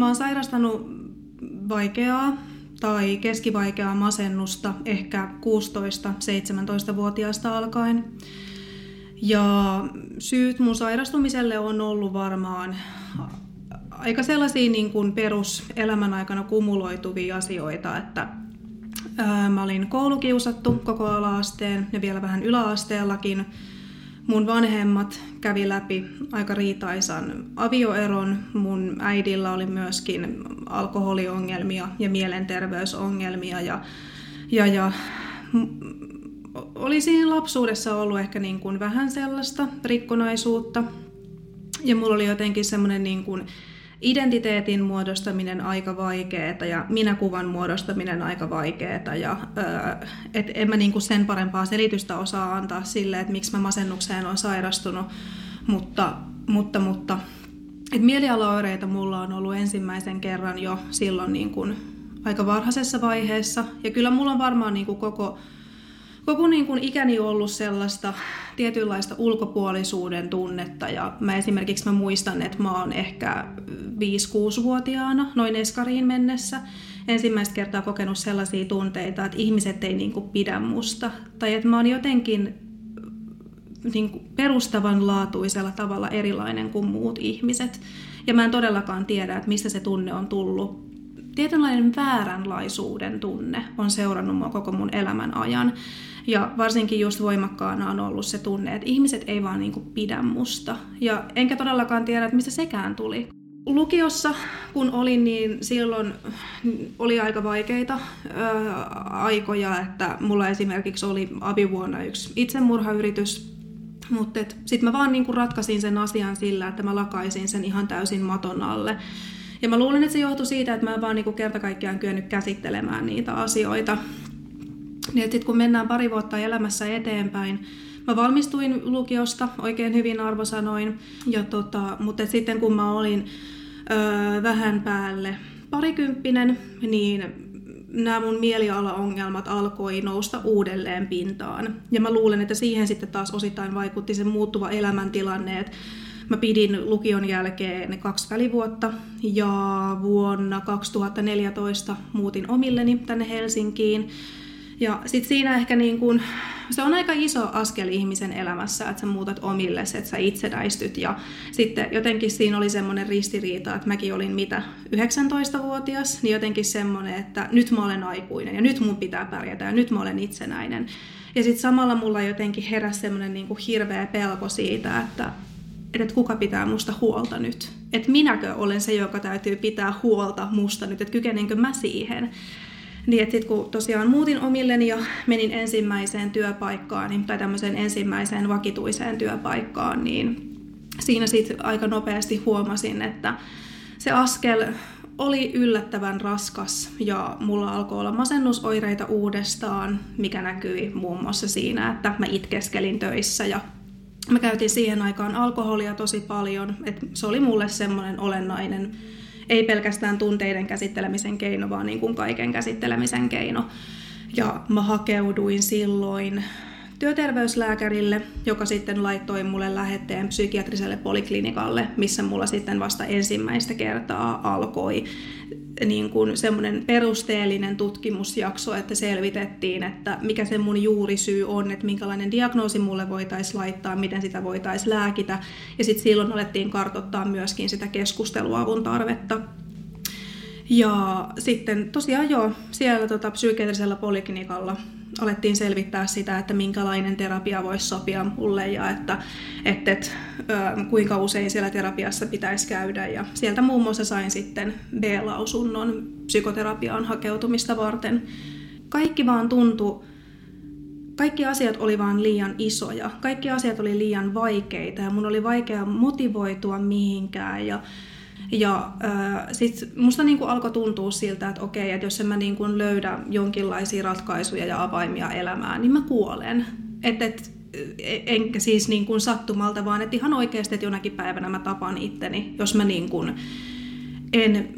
Mä oon sairastanut vaikeaa tai keskivaikeaa masennusta ehkä 16-17-vuotiaasta alkaen. Ja syyt mun sairastumiselle on ollut varmaan aika sellaisia niin kuin peruselämän aikana kumuloituvia asioita, että ää, mä olin koulukiusattu koko ala-asteen ja vielä vähän yläasteellakin. Mun vanhemmat kävi läpi aika riitaisan avioeron. Mun äidillä oli myöskin alkoholiongelmia ja mielenterveysongelmia. Ja, ja, ja oli siinä lapsuudessa ollut ehkä niin kuin vähän sellaista rikkonaisuutta. Ja mulla oli jotenkin semmoinen niin kuin identiteetin muodostaminen aika vaikeaa ja minäkuvan muodostaminen aika vaikeaa. Ja, et en mä niinku sen parempaa selitystä osaa antaa sille, että miksi mä masennukseen on sairastunut, mutta, mutta, mutta et mielialaoireita mulla on ollut ensimmäisen kerran jo silloin niin kuin aika varhaisessa vaiheessa. Ja kyllä mulla on varmaan niin kuin koko koko niin kuin ikäni ollut sellaista tietynlaista ulkopuolisuuden tunnetta ja mä esimerkiksi mä muistan, että mä oon ehkä 5-6-vuotiaana noin eskariin mennessä ensimmäistä kertaa kokenut sellaisia tunteita, että ihmiset ei niin kuin pidä musta tai että mä oon jotenkin niin kuin perustavanlaatuisella tavalla erilainen kuin muut ihmiset. Ja mä en todellakaan tiedä, että mistä se tunne on tullut. Tietynlainen vääränlaisuuden tunne on seurannut mua koko mun elämän ajan. Ja varsinkin just voimakkaana on ollut se tunne, että ihmiset ei vaan niin kuin pidä musta. Ja enkä todellakaan tiedä, että mistä sekään tuli. Lukiossa, kun olin, niin silloin oli aika vaikeita ää, aikoja, että mulla esimerkiksi oli abivuonna yksi itsemurhayritys, mutta sitten mä vaan niinku ratkaisin sen asian sillä, että mä lakaisin sen ihan täysin maton alle. Ja mä luulen, että se johtui siitä, että mä en vaan niinku kerta kaikkiaan kyennyt käsittelemään niitä asioita. Niin että sit kun mennään pari vuotta elämässä eteenpäin, mä valmistuin lukiosta oikein hyvin arvosanoin, ja tota, mutta sitten kun mä olin öö, vähän päälle parikymppinen, niin nämä mun mielialaongelmat alkoi nousta uudelleen pintaan. Ja mä luulen, että siihen sitten taas osittain vaikutti se muuttuva elämäntilanne, että Mä pidin lukion jälkeen kaksi välivuotta ja vuonna 2014 muutin omilleni tänne Helsinkiin. Ja sitten siinä ehkä niin kun, se on aika iso askel ihmisen elämässä, että sä muutat omille, että sä itsenäistyt. Ja sitten jotenkin siinä oli semmoinen ristiriita, että mäkin olin mitä, 19-vuotias, niin jotenkin semmoinen, että nyt mä olen aikuinen ja nyt mun pitää pärjätä ja nyt mä olen itsenäinen. Ja sitten samalla mulla jotenkin heräsi semmoinen niin hirveä pelko siitä, että, että kuka pitää musta huolta nyt. Että minäkö olen se, joka täytyy pitää huolta musta nyt, että kykenenkö mä siihen. Niin että sitten kun tosiaan muutin omilleni ja menin ensimmäiseen työpaikkaan, niin, tai tämmöiseen ensimmäiseen vakituiseen työpaikkaan, niin siinä sitten aika nopeasti huomasin, että se askel oli yllättävän raskas ja mulla alkoi olla masennusoireita uudestaan, mikä näkyi muun muassa siinä, että mä itkeskelin töissä ja mä käytin siihen aikaan alkoholia tosi paljon, että se oli mulle semmoinen olennainen ei pelkästään tunteiden käsittelemisen keino, vaan niin kuin kaiken käsittelemisen keino. Ja mä hakeuduin silloin työterveyslääkärille, joka sitten laittoi mulle lähetteen psykiatriselle poliklinikalle, missä mulla sitten vasta ensimmäistä kertaa alkoi niin kuin semmoinen perusteellinen tutkimusjakso, että selvitettiin, että mikä se mun juurisyy on, että minkälainen diagnoosi mulle voitaisiin laittaa, miten sitä voitaisiin lääkitä. Ja sitten silloin alettiin kartottaa myöskin sitä keskusteluavun tarvetta. Ja sitten tosiaan joo, siellä tota, psykiatrisella poliklinikalla alettiin selvittää sitä, että minkälainen terapia voisi sopia mulle ja että, että, että kuinka usein siellä terapiassa pitäisi käydä. Ja sieltä muun muassa sain sitten B-lausunnon psykoterapiaan hakeutumista varten. Kaikki vaan tuntui, kaikki asiat oli vaan liian isoja, kaikki asiat oli liian vaikeita ja mun oli vaikea motivoitua mihinkään ja ja äh, sitten musta niinku alkoi tuntua siltä, että okei, että jos en mä niinku löydä jonkinlaisia ratkaisuja ja avaimia elämään, niin mä kuolen. Et, et, e, enkä siis niin kuin sattumalta, vaan että ihan oikeasti, että jonakin päivänä mä tapan itteni, jos mä niin kuin en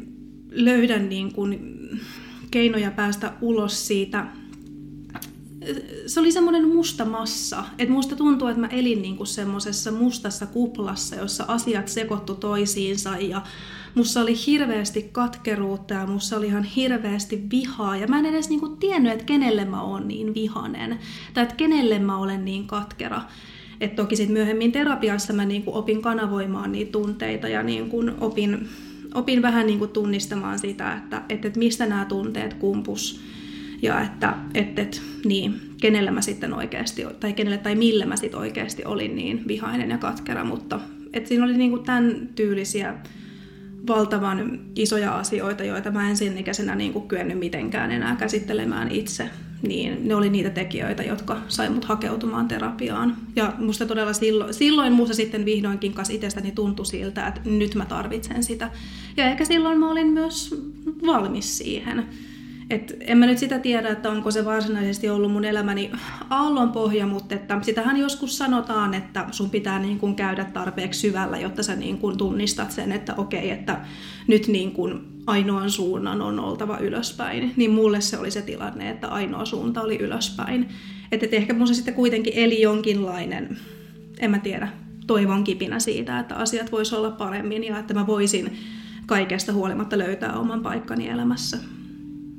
löydä niin kuin keinoja päästä ulos siitä se oli semmoinen musta massa. Että musta tuntuu, että mä elin niinku semmoisessa mustassa kuplassa, jossa asiat sekoittu toisiinsa ja mussa oli hirveästi katkeruutta ja mussa oli ihan hirveästi vihaa. Ja mä en edes niinku tiennyt, että kenelle mä oon niin vihanen tai että kenelle mä olen niin katkera. Et toki sitten myöhemmin terapiassa mä niinku opin kanavoimaan niitä tunteita ja niinku opin, opin vähän niinku tunnistamaan sitä, että, että mistä nämä tunteet kumpus ja että et, et, niin, kenellä mä sitten oikeasti, tai kenelle tai millä mä sitten oikeasti olin niin vihainen ja katkera, mutta et siinä oli niinku tämän tyylisiä valtavan isoja asioita, joita mä en sinnikäisenä niinku kyennyt mitenkään enää käsittelemään itse, niin ne oli niitä tekijöitä, jotka sai mut hakeutumaan terapiaan. Ja musta todella silloin, silloin musta sitten vihdoinkin kas itsestäni tuntui siltä, että nyt mä tarvitsen sitä. Ja ehkä silloin mä olin myös valmis siihen. Et en mä nyt sitä tiedä, että onko se varsinaisesti ollut mun elämäni aallon pohja, mutta että sitähän joskus sanotaan, että sun pitää niin kuin käydä tarpeeksi syvällä, jotta sä niin kuin tunnistat sen, että okei, että nyt niin kuin ainoan suunnan on oltava ylöspäin. Niin mulle se oli se tilanne, että ainoa suunta oli ylöspäin. Että et ehkä musta sitten kuitenkin eli jonkinlainen, en mä tiedä, toivon kipinä siitä, että asiat vois olla paremmin ja että mä voisin kaikesta huolimatta löytää oman paikkani elämässä.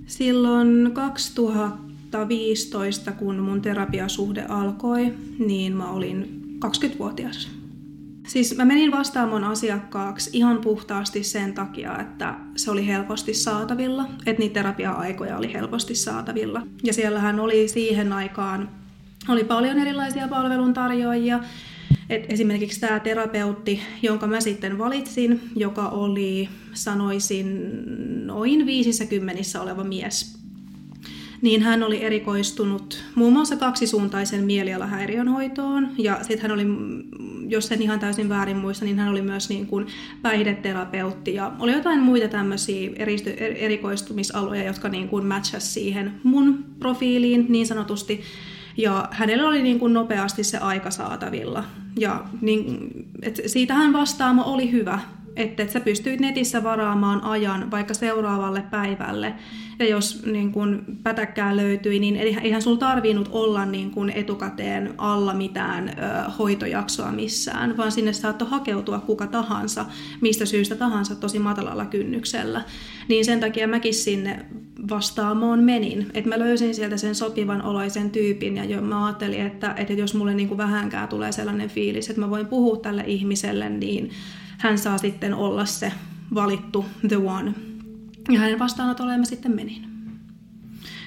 Silloin 2015, kun mun terapiasuhde alkoi, niin mä olin 20-vuotias. Siis mä menin vastaamon asiakkaaksi ihan puhtaasti sen takia, että se oli helposti saatavilla, että niitä terapia-aikoja oli helposti saatavilla. Ja siellähän oli siihen aikaan oli paljon erilaisia palveluntarjoajia, et esimerkiksi tämä terapeutti, jonka mä sitten valitsin, joka oli, sanoisin, noin 50 oleva mies, niin hän oli erikoistunut muun muassa kaksisuuntaisen mielialahäiriön hoitoon. Ja sitten hän oli, jos en ihan täysin väärin muista, niin hän oli myös niin kuin päihdeterapeutti. Ja oli jotain muita tämmöisiä erikoistumisaloja, jotka niin kuin matchas siihen mun profiiliin niin sanotusti. Ja hänellä oli niin kuin nopeasti se aika saatavilla. Ja niin, et siitähän vastaamo oli hyvä, että et sä pystyit netissä varaamaan ajan vaikka seuraavalle päivälle. Ja jos niin kun pätäkkää löytyi, niin eihän sulla tarvinnut olla niin kun etukäteen alla mitään ö, hoitojaksoa missään, vaan sinne saattoi hakeutua kuka tahansa, mistä syystä tahansa tosi matalalla kynnyksellä. Niin sen takia mäkin sinne vastaamoon menin. Että mä löysin sieltä sen sopivan oloisen tyypin ja jo mä ajattelin, että, että jos mulle niin kuin vähänkään tulee sellainen fiilis, että mä voin puhua tälle ihmiselle, niin hän saa sitten olla se valittu the one. Ja hänen vastaanotolle mä sitten menin.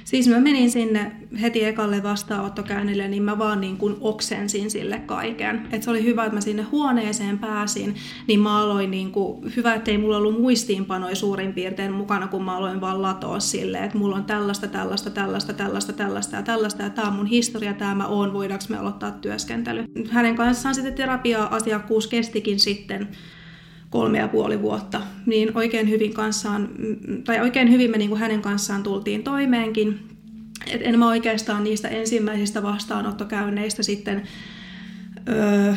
Siis mä menin sinne heti ekalle vastaanottokäynnille, niin mä vaan niin kuin oksensin sille kaiken. Et se oli hyvä, että mä sinne huoneeseen pääsin, niin mä aloin niin kuin, hyvä, että ei mulla ollut muistiinpanoja suurin piirtein mukana, kun mä aloin vaan latoa sille, että mulla on tällaista, tällaista, tällaista, tällaista, tällaista ja tällaista, ja tämä on mun historia, tämä mä oon, voidaanko me aloittaa työskentely. Hänen kanssaan sitten terapia-asiakkuus kestikin sitten kolme ja puoli vuotta, niin oikein hyvin, kanssaan, tai oikein hyvin me niin kuin hänen kanssaan tultiin toimeenkin. Et en mä oikeastaan niistä ensimmäisistä vastaanottokäynneistä sitten öö,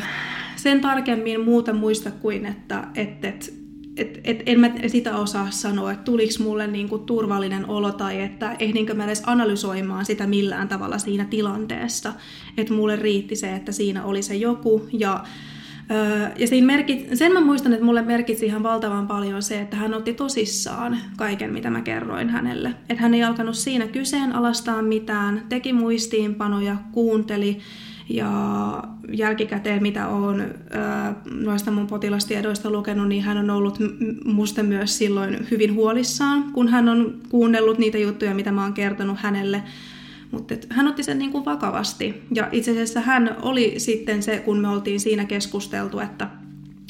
sen tarkemmin muuta muista kuin, että et, et, et, et en mä sitä osaa sanoa, että tuliko mulle niinku turvallinen olo tai että ehdinkö mä edes analysoimaan sitä millään tavalla siinä tilanteessa. Että mulle riitti se, että siinä oli se joku ja ja siinä merkit, sen mä muistan, että mulle merkitsi ihan valtavan paljon se, että hän otti tosissaan kaiken, mitä mä kerroin hänelle. Että hän ei alkanut siinä kyseenalaistaa mitään, teki muistiinpanoja, kuunteli ja jälkikäteen, mitä olen noista mun potilastiedoista lukenut, niin hän on ollut musta myös silloin hyvin huolissaan, kun hän on kuunnellut niitä juttuja, mitä mä oon kertonut hänelle. Mutta hän otti sen niin kuin vakavasti. Ja itse asiassa hän oli sitten se, kun me oltiin siinä keskusteltu, että,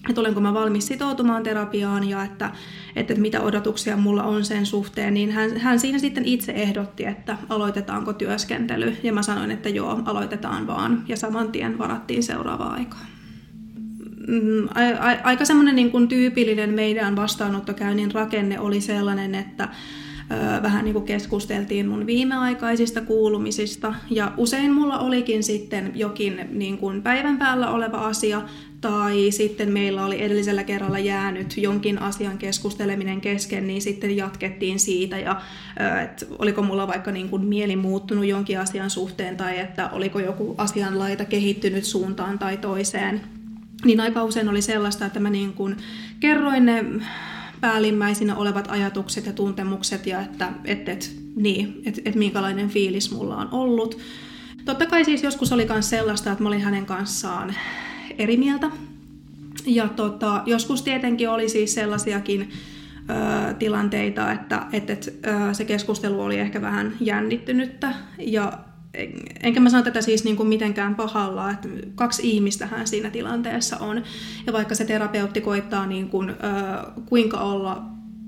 että olenko mä valmis sitoutumaan terapiaan ja että, että mitä odotuksia mulla on sen suhteen, niin hän, hän siinä sitten itse ehdotti, että aloitetaanko työskentely. Ja mä sanoin, että joo, aloitetaan vaan. Ja saman tien varattiin seuraavaa aikaa mm, aika semmoinen niin kuin tyypillinen meidän vastaanottokäynnin rakenne oli sellainen, että vähän niin kuin keskusteltiin mun viimeaikaisista kuulumisista ja usein mulla olikin sitten jokin niin kuin päivän päällä oleva asia tai sitten meillä oli edellisellä kerralla jäänyt jonkin asian keskusteleminen kesken, niin sitten jatkettiin siitä ja että oliko mulla vaikka niin kuin mieli muuttunut jonkin asian suhteen tai että oliko joku asianlaita kehittynyt suuntaan tai toiseen. Niin aika usein oli sellaista, että mä niin kuin kerroin ne päällimmäisinä olevat ajatukset ja tuntemukset ja että et, et, niin, et, et minkälainen fiilis mulla on ollut. Totta kai siis joskus oli myös sellaista, että mä olin hänen kanssaan eri mieltä. Ja tota, joskus tietenkin oli siis sellaisiakin ö, tilanteita, että et, et, ö, se keskustelu oli ehkä vähän jännittynyttä ja enkä mä sano tätä siis niin kuin mitenkään pahalla, että kaksi ihmistähän siinä tilanteessa on. Ja vaikka se terapeutti koittaa niin kuin, äh, kuinka olla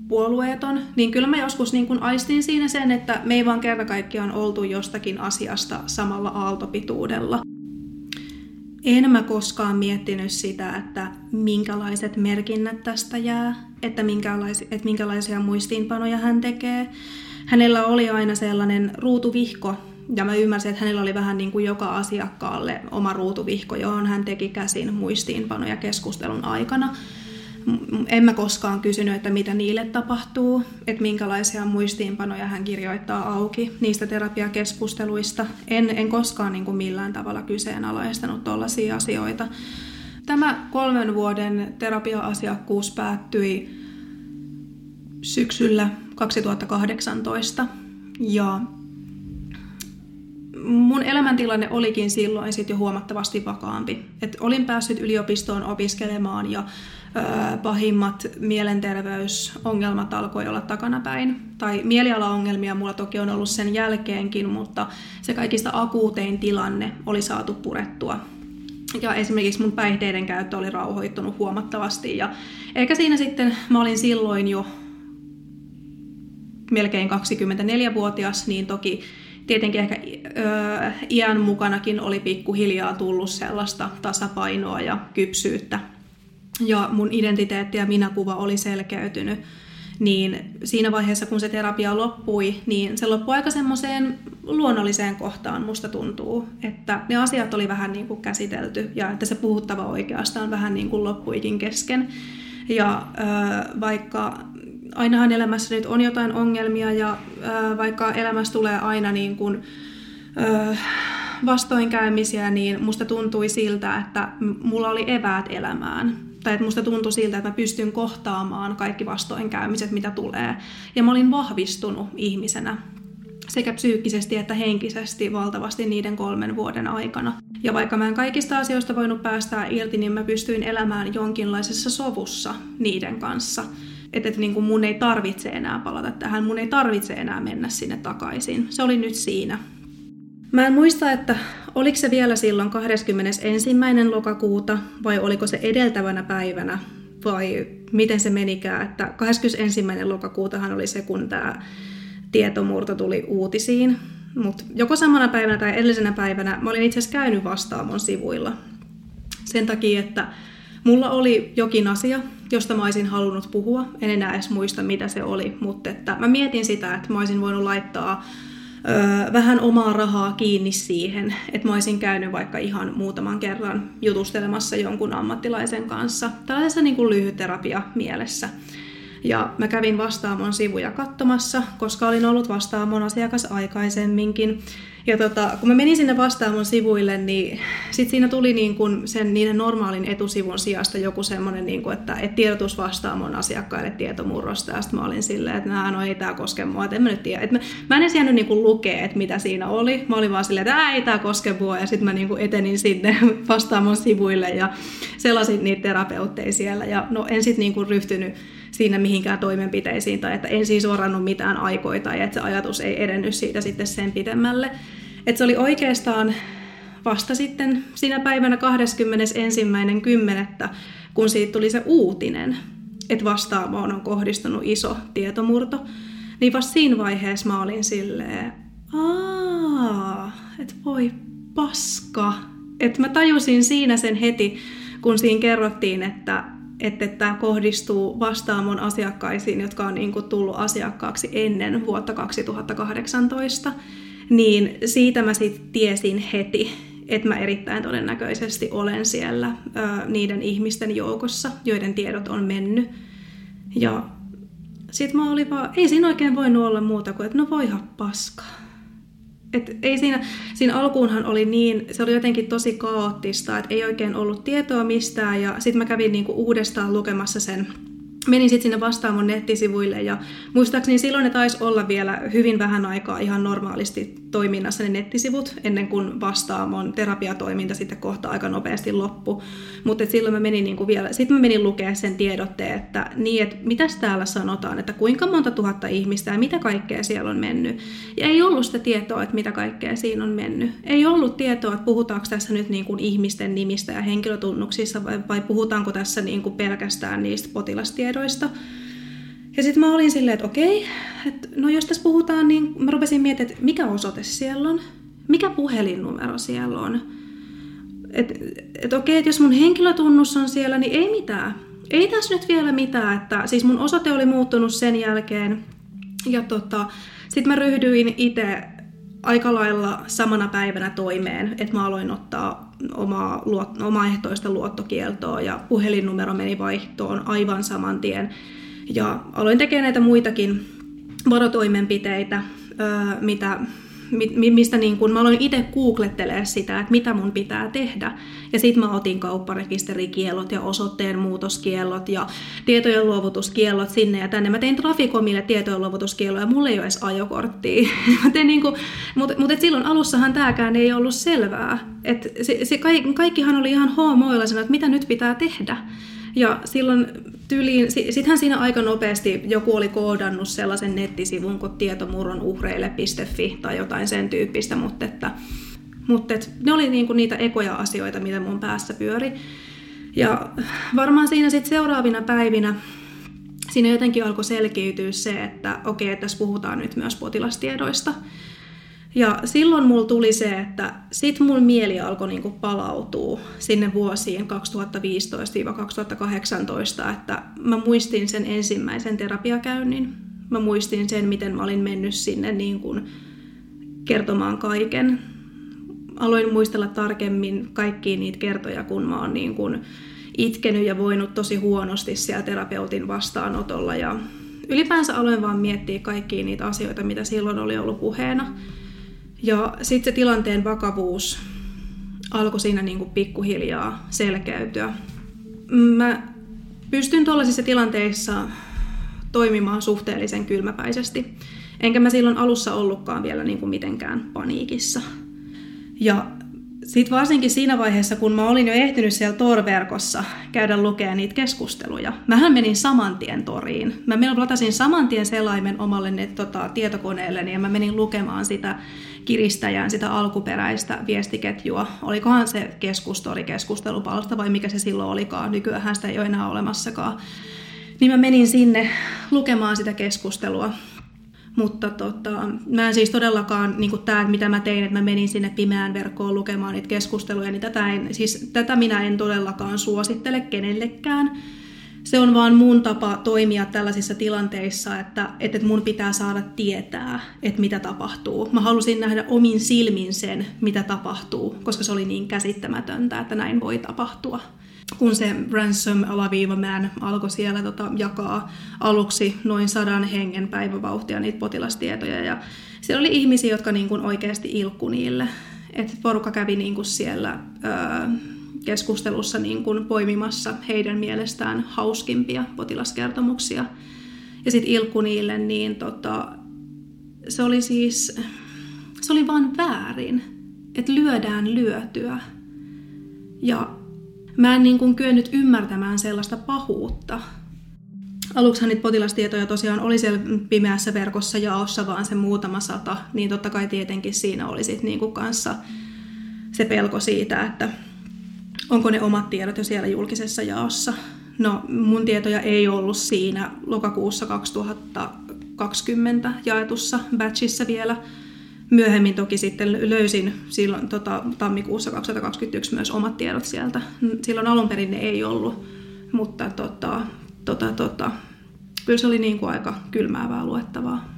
puolueeton, niin kyllä mä joskus niin kuin aistin siinä sen, että me ei vaan kerta kaikkiaan oltu jostakin asiasta samalla aaltopituudella. En mä koskaan miettinyt sitä, että minkälaiset merkinnät tästä jää, että, minkälaisia, että minkälaisia muistiinpanoja hän tekee. Hänellä oli aina sellainen ruutuvihko, ja mä ymmärsin, että hänellä oli vähän niin kuin joka asiakkaalle oma ruutuvihko, johon hän teki käsin muistiinpanoja keskustelun aikana. En mä koskaan kysynyt, että mitä niille tapahtuu, että minkälaisia muistiinpanoja hän kirjoittaa auki niistä terapiakeskusteluista. En, en koskaan niin kuin millään tavalla kyseenalaistanut tuollaisia asioita. Tämä kolmen vuoden terapia-asiakkuus päättyi syksyllä 2018 ja mun elämäntilanne olikin silloin sit jo huomattavasti vakaampi. Et olin päässyt yliopistoon opiskelemaan ja ö, pahimmat mielenterveysongelmat alkoi olla takanapäin. Tai mielialaongelmia mulla toki on ollut sen jälkeenkin, mutta se kaikista akuutein tilanne oli saatu purettua. Ja esimerkiksi mun päihteiden käyttö oli rauhoittunut huomattavasti. Ja eikä siinä sitten, mä olin silloin jo melkein 24-vuotias, niin toki tietenkin ehkä ö, iän mukanakin oli pikkuhiljaa tullut sellaista tasapainoa ja kypsyyttä. Ja mun identiteetti ja minäkuva oli selkeytynyt. Niin siinä vaiheessa, kun se terapia loppui, niin se loppui aika semmoiseen luonnolliseen kohtaan, musta tuntuu. Että ne asiat oli vähän niin kuin käsitelty ja että se puhuttava oikeastaan vähän niin kuin loppuikin kesken. Ja vaikka ainahan elämässä nyt on jotain ongelmia ja ää, vaikka elämässä tulee aina niin kuin, ää, vastoinkäymisiä, niin musta tuntui siltä, että mulla oli eväät elämään. Tai että musta tuntui siltä, että mä pystyn kohtaamaan kaikki vastoinkäymiset, mitä tulee. Ja mä olin vahvistunut ihmisenä sekä psyykkisesti että henkisesti valtavasti niiden kolmen vuoden aikana. Ja vaikka mä en kaikista asioista voinut päästää irti, niin mä pystyin elämään jonkinlaisessa sovussa niiden kanssa – että, että niin kuin mun ei tarvitse enää palata tähän, mun ei tarvitse enää mennä sinne takaisin. Se oli nyt siinä. Mä en muista, että oliko se vielä silloin 21. lokakuuta vai oliko se edeltävänä päivänä vai miten se menikään, että 21. lokakuutahan oli se, kun tämä tietomurto tuli uutisiin. Mutta joko samana päivänä tai edellisenä päivänä mä olin itse asiassa käynyt vastaamon sivuilla. Sen takia, että Mulla oli jokin asia, josta mä olisin halunnut puhua. En enää edes muista, mitä se oli, mutta että mä mietin sitä, että mä olisin voinut laittaa ö, vähän omaa rahaa kiinni siihen, että mä olisin käynyt vaikka ihan muutaman kerran jutustelemassa jonkun ammattilaisen kanssa. Tällaisessa niin kuin lyhytterapia mielessä. Ja mä kävin Vastaamon sivuja katsomassa, koska olin ollut Vastaamon asiakas aikaisemminkin. Ja tota, kun mä menin sinne Vastaamon sivuille, niin sit siinä tuli niin kun sen niiden normaalin etusivun sijasta joku semmoinen, niin että et tiedotus Vastaamon asiakkaille tietomurrosta. Ja sitten mä olin silleen, että no ei tämä koske mua, että en mä nyt tiedä. Et mä, mä en edes niin lukea, että mitä siinä oli. Mä olin vaan silleen, että ei tämä koske mua. Ja sitten mä niin etenin sinne Vastaamon sivuille ja selasin niitä terapeutteja siellä. Ja no en sitten niin ryhtynyt siinä mihinkään toimenpiteisiin tai että en siis orannut mitään aikoita ja että se ajatus ei edennyt siitä sitten sen pidemmälle. Että se oli oikeastaan vasta sitten siinä päivänä 21.10., kun siitä tuli se uutinen, että vastaamaan on kohdistunut iso tietomurto, niin vasta siinä vaiheessa mä olin silleen, aah, että voi paska. Että mä tajusin siinä sen heti, kun siinä kerrottiin, että että tämä kohdistuu vastaamon asiakkaisiin, jotka on niin kuin tullut asiakkaaksi ennen vuotta 2018, niin siitä mä sitten tiesin heti, että mä erittäin todennäköisesti olen siellä ö, niiden ihmisten joukossa, joiden tiedot on mennyt. Ja sitten mä olin vaan, ei siinä oikein voinut olla muuta kuin, että no voihan paskaa. Et ei siinä, siinä alkuunhan oli niin, se oli jotenkin tosi kaoottista, että ei oikein ollut tietoa mistään. Ja sitten mä kävin niinku uudestaan lukemassa sen. Menin sitten sinne vastaamon nettisivuille ja muistaakseni silloin ne taisi olla vielä hyvin vähän aikaa ihan normaalisti toiminnassa ne nettisivut ennen kuin vastaamon terapiatoiminta sitten kohta aika nopeasti loppu. Mutta silloin mä menin niinku vielä, sitten mä menin lukea sen tiedotteen, että niin, että mitäs täällä sanotaan, että kuinka monta tuhatta ihmistä ja mitä kaikkea siellä on mennyt. Ja ei ollut sitä tietoa, että mitä kaikkea siinä on mennyt. Ei ollut tietoa, että puhutaanko tässä nyt niin kuin ihmisten nimistä ja henkilötunnuksissa vai, vai puhutaanko tässä niin kuin pelkästään niistä potilastiedoista. Ja sitten mä olin silleen, että okei, että no jos tässä puhutaan, niin mä rupesin miettimään, että mikä osoite siellä on, mikä puhelinnumero siellä on. Että et okei, että jos mun henkilötunnus on siellä, niin ei mitään. Ei tässä nyt vielä mitään, että siis mun osoite oli muuttunut sen jälkeen. Ja tota, sitten mä ryhdyin itse aika lailla samana päivänä toimeen, että mä aloin ottaa omaa, luot, omaehtoista luottokieltoa ja puhelinnumero meni vaihtoon aivan saman tien. Ja aloin tekemään näitä muitakin varotoimenpiteitä, mitä, mistä niin kun, mä aloin itse googlettelemaan sitä, että mitä mun pitää tehdä. Ja sitten mä otin kaupparekisterikiellot ja osoitteen muutoskiellot ja tietojen luovutuskiellot sinne ja tänne. Mä tein Trafikomille tietojen luovutuskielloja, mulla ei ole edes ajokorttia. niin mutta mut silloin alussahan tämäkään ei ollut selvää. Et se, se, kaikkihan oli ihan hoomoilla että mitä nyt pitää tehdä. Ja silloin tyliin, sittenhän siinä aika nopeasti joku oli koodannut sellaisen nettisivun kuin tietomurronuhreille.fi tai jotain sen tyyppistä, mutta että, mutta että ne oli niinku niitä ekoja asioita, mitä mun päässä pyöri. Ja varmaan siinä sitten seuraavina päivinä siinä jotenkin alkoi selkiytyä se, että okei, tässä puhutaan nyt myös potilastiedoista. Ja silloin mulla tuli se, että sit mun mieli alkoi niinku palautua sinne vuosiin 2015-2018, että mä muistin sen ensimmäisen terapiakäynnin. Mä muistin sen, miten mä olin mennyt sinne niin kuin kertomaan kaiken. Aloin muistella tarkemmin kaikkia niitä kertoja, kun mä oon niin kuin itkenyt ja voinut tosi huonosti siellä terapeutin vastaanotolla. Ja ylipäänsä aloin vaan miettiä kaikkia niitä asioita, mitä silloin oli ollut puheena. Ja sitten se tilanteen vakavuus alkoi siinä niin kuin pikkuhiljaa selkeytyä. Mä pystyn tuollaisissa tilanteissa toimimaan suhteellisen kylmäpäisesti. Enkä mä silloin alussa ollutkaan vielä niin kuin mitenkään paniikissa. Ja sitten varsinkin siinä vaiheessa, kun mä olin jo ehtinyt siellä Tor-verkossa käydä lukea niitä keskusteluja, mähän menin saman tien toriin. Mä latasin saman tien selaimen omalle ne, tota, tietokoneelleni ja mä menin lukemaan sitä kiristäjään, sitä alkuperäistä viestiketjua. Olikohan se keskustori keskustelupalsta vai mikä se silloin olikaan, nykyään sitä ei ole enää olemassakaan. Niin mä menin sinne lukemaan sitä keskustelua mutta tota, mä en siis todellakaan, niin tämä, mitä mä tein, että mä menin sinne pimeään verkkoon lukemaan niitä keskusteluja, niin tätä, en, siis tätä minä en todellakaan suosittele kenellekään. Se on vaan mun tapa toimia tällaisissa tilanteissa, että, että mun pitää saada tietää, että mitä tapahtuu. Mä halusin nähdä omin silmin sen, mitä tapahtuu, koska se oli niin käsittämätöntä, että näin voi tapahtua. kun se ransom-alaviiva man alkoi siellä tota, jakaa aluksi noin sadan hengen päivävauhtia niitä potilastietoja. Ja siellä oli ihmisiä, jotka niin kuin oikeasti ilkku niille. Et porukka kävi niin kuin siellä öö, keskustelussa niin kuin poimimassa heidän mielestään hauskimpia potilaskertomuksia. Ja sitten ilkku niille, niin tota, se oli siis, se oli vaan väärin, että lyödään lyötyä. Ja mä en niin kuin kyennyt ymmärtämään sellaista pahuutta. Aluksihan niitä potilastietoja tosiaan oli siellä pimeässä verkossa jaossa vaan se muutama sata, niin totta kai tietenkin siinä oli sit niin kuin kanssa se pelko siitä, että onko ne omat tiedot jo siellä julkisessa jaossa. No mun tietoja ei ollut siinä lokakuussa 2020 jaetussa batchissa vielä, Myöhemmin toki sitten löysin silloin tota, tammikuussa 2021 myös omat tiedot sieltä. Silloin alun perin ne ei ollut, mutta tota, tota, tota, kyllä se oli niin kuin aika kylmäävää luettavaa.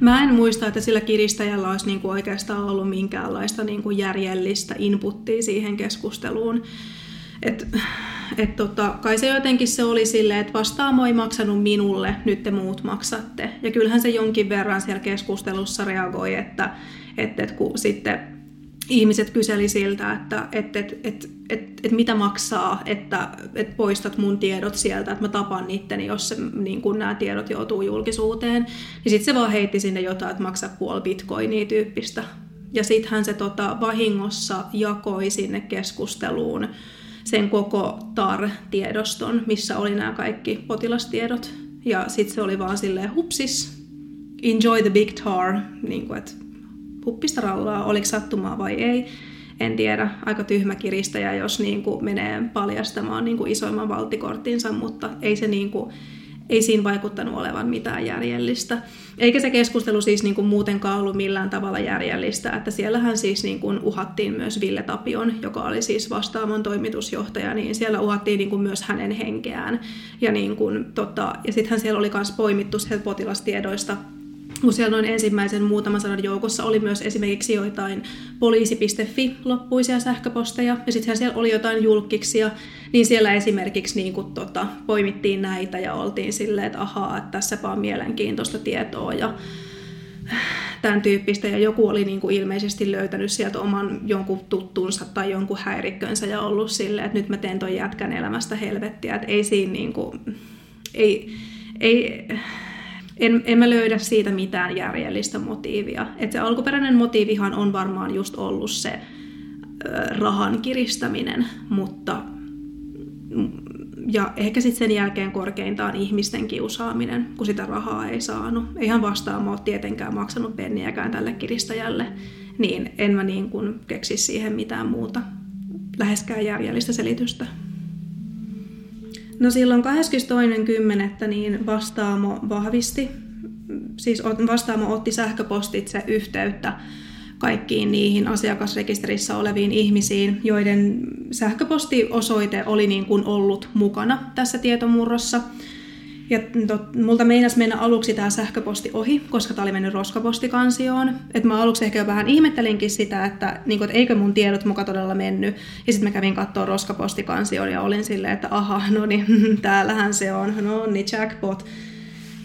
Mä en muista, että sillä kiristäjällä olisi niin kuin oikeastaan ollut minkäänlaista niin kuin järjellistä inputtia siihen keskusteluun. Et, et tota, kai se jotenkin se oli silleen, että vastaamo ei maksanut minulle, nyt te muut maksatte. Ja kyllähän se jonkin verran siellä keskustelussa reagoi, että, että, että kun sitten ihmiset kyseli siltä, että että että että että että mitä maksaa, että että poistat mun tiedot sieltä, että mä tapan niitteni, jos se, niin kun nämä tiedot joutuu julkisuuteen. Niin sitten se vaan heitti sinne jotain, että maksaa puoli bitcoinia tyyppistä. Ja sittenhän se tota, vahingossa jakoi sinne keskusteluun sen koko TAR-tiedoston, missä oli nämä kaikki potilastiedot. Ja sitten se oli vaan silleen hupsis, enjoy the big tar, niin kuin, että huppista rallaa, oliko sattumaa vai ei. En tiedä, aika tyhmä kiristäjä, jos niin kuin menee paljastamaan niin kuin isoimman valtikorttinsa, mutta ei se niin kuin, ei siinä vaikuttanut olevan mitään järjellistä. Eikä se keskustelu siis niin kuin muutenkaan ollut millään tavalla järjellistä, että siellähän siis niin kuin uhattiin myös Ville Tapion, joka oli siis vastaamon toimitusjohtaja, niin siellä uhattiin niin kuin myös hänen henkeään. Ja, niin kuin, tota, ja sittenhän siellä oli myös poimittu potilastiedoista siellä noin ensimmäisen muutaman sadan joukossa oli myös esimerkiksi joitain poliisi.fi loppuisia sähköposteja, ja sittenhän siellä oli jotain julkiksia, niin siellä esimerkiksi niin kuin, tota, poimittiin näitä ja oltiin silleen, että ahaa, että tässäpä on mielenkiintoista tietoa ja tämän tyyppistä. Ja joku oli niin kuin ilmeisesti löytänyt sieltä oman jonkun tuttunsa tai jonkun häirikkönsä ja ollut silleen, että nyt mä teen ton jätkän elämästä helvettiä. Että ei siinä niin kuin, ei, ei, en, en mä löydä siitä mitään järjellistä motiivia. Et se alkuperäinen motiivihan on varmaan just ollut se ö, rahan kiristäminen, mutta ja ehkä sitten sen jälkeen korkeintaan ihmisten kiusaaminen, kun sitä rahaa ei saanut. Eihän vastaan ole tietenkään maksanut penniäkään tälle kiristäjälle, niin en mä niin kuin keksi siihen mitään muuta läheskään järjellistä selitystä. No silloin 22.10. niin Vastaamo vahvisti, siis Vastaamo otti sähköpostitse yhteyttä kaikkiin niihin asiakasrekisterissä oleviin ihmisiin, joiden sähköpostiosoite oli niin kuin ollut mukana tässä tietomurrossa – ja tot, multa meinas mennä aluksi tämä sähköposti ohi, koska tämä oli mennyt roskapostikansioon. Et mä aluksi ehkä vähän ihmettelinkin sitä, että, niin kuin, että eikö mun tiedot muka todella mennyt. Ja sitten mä kävin katsoa roskapostikansioon ja olin silleen, että aha, no niin, täällähän se on, no niin, jackpot.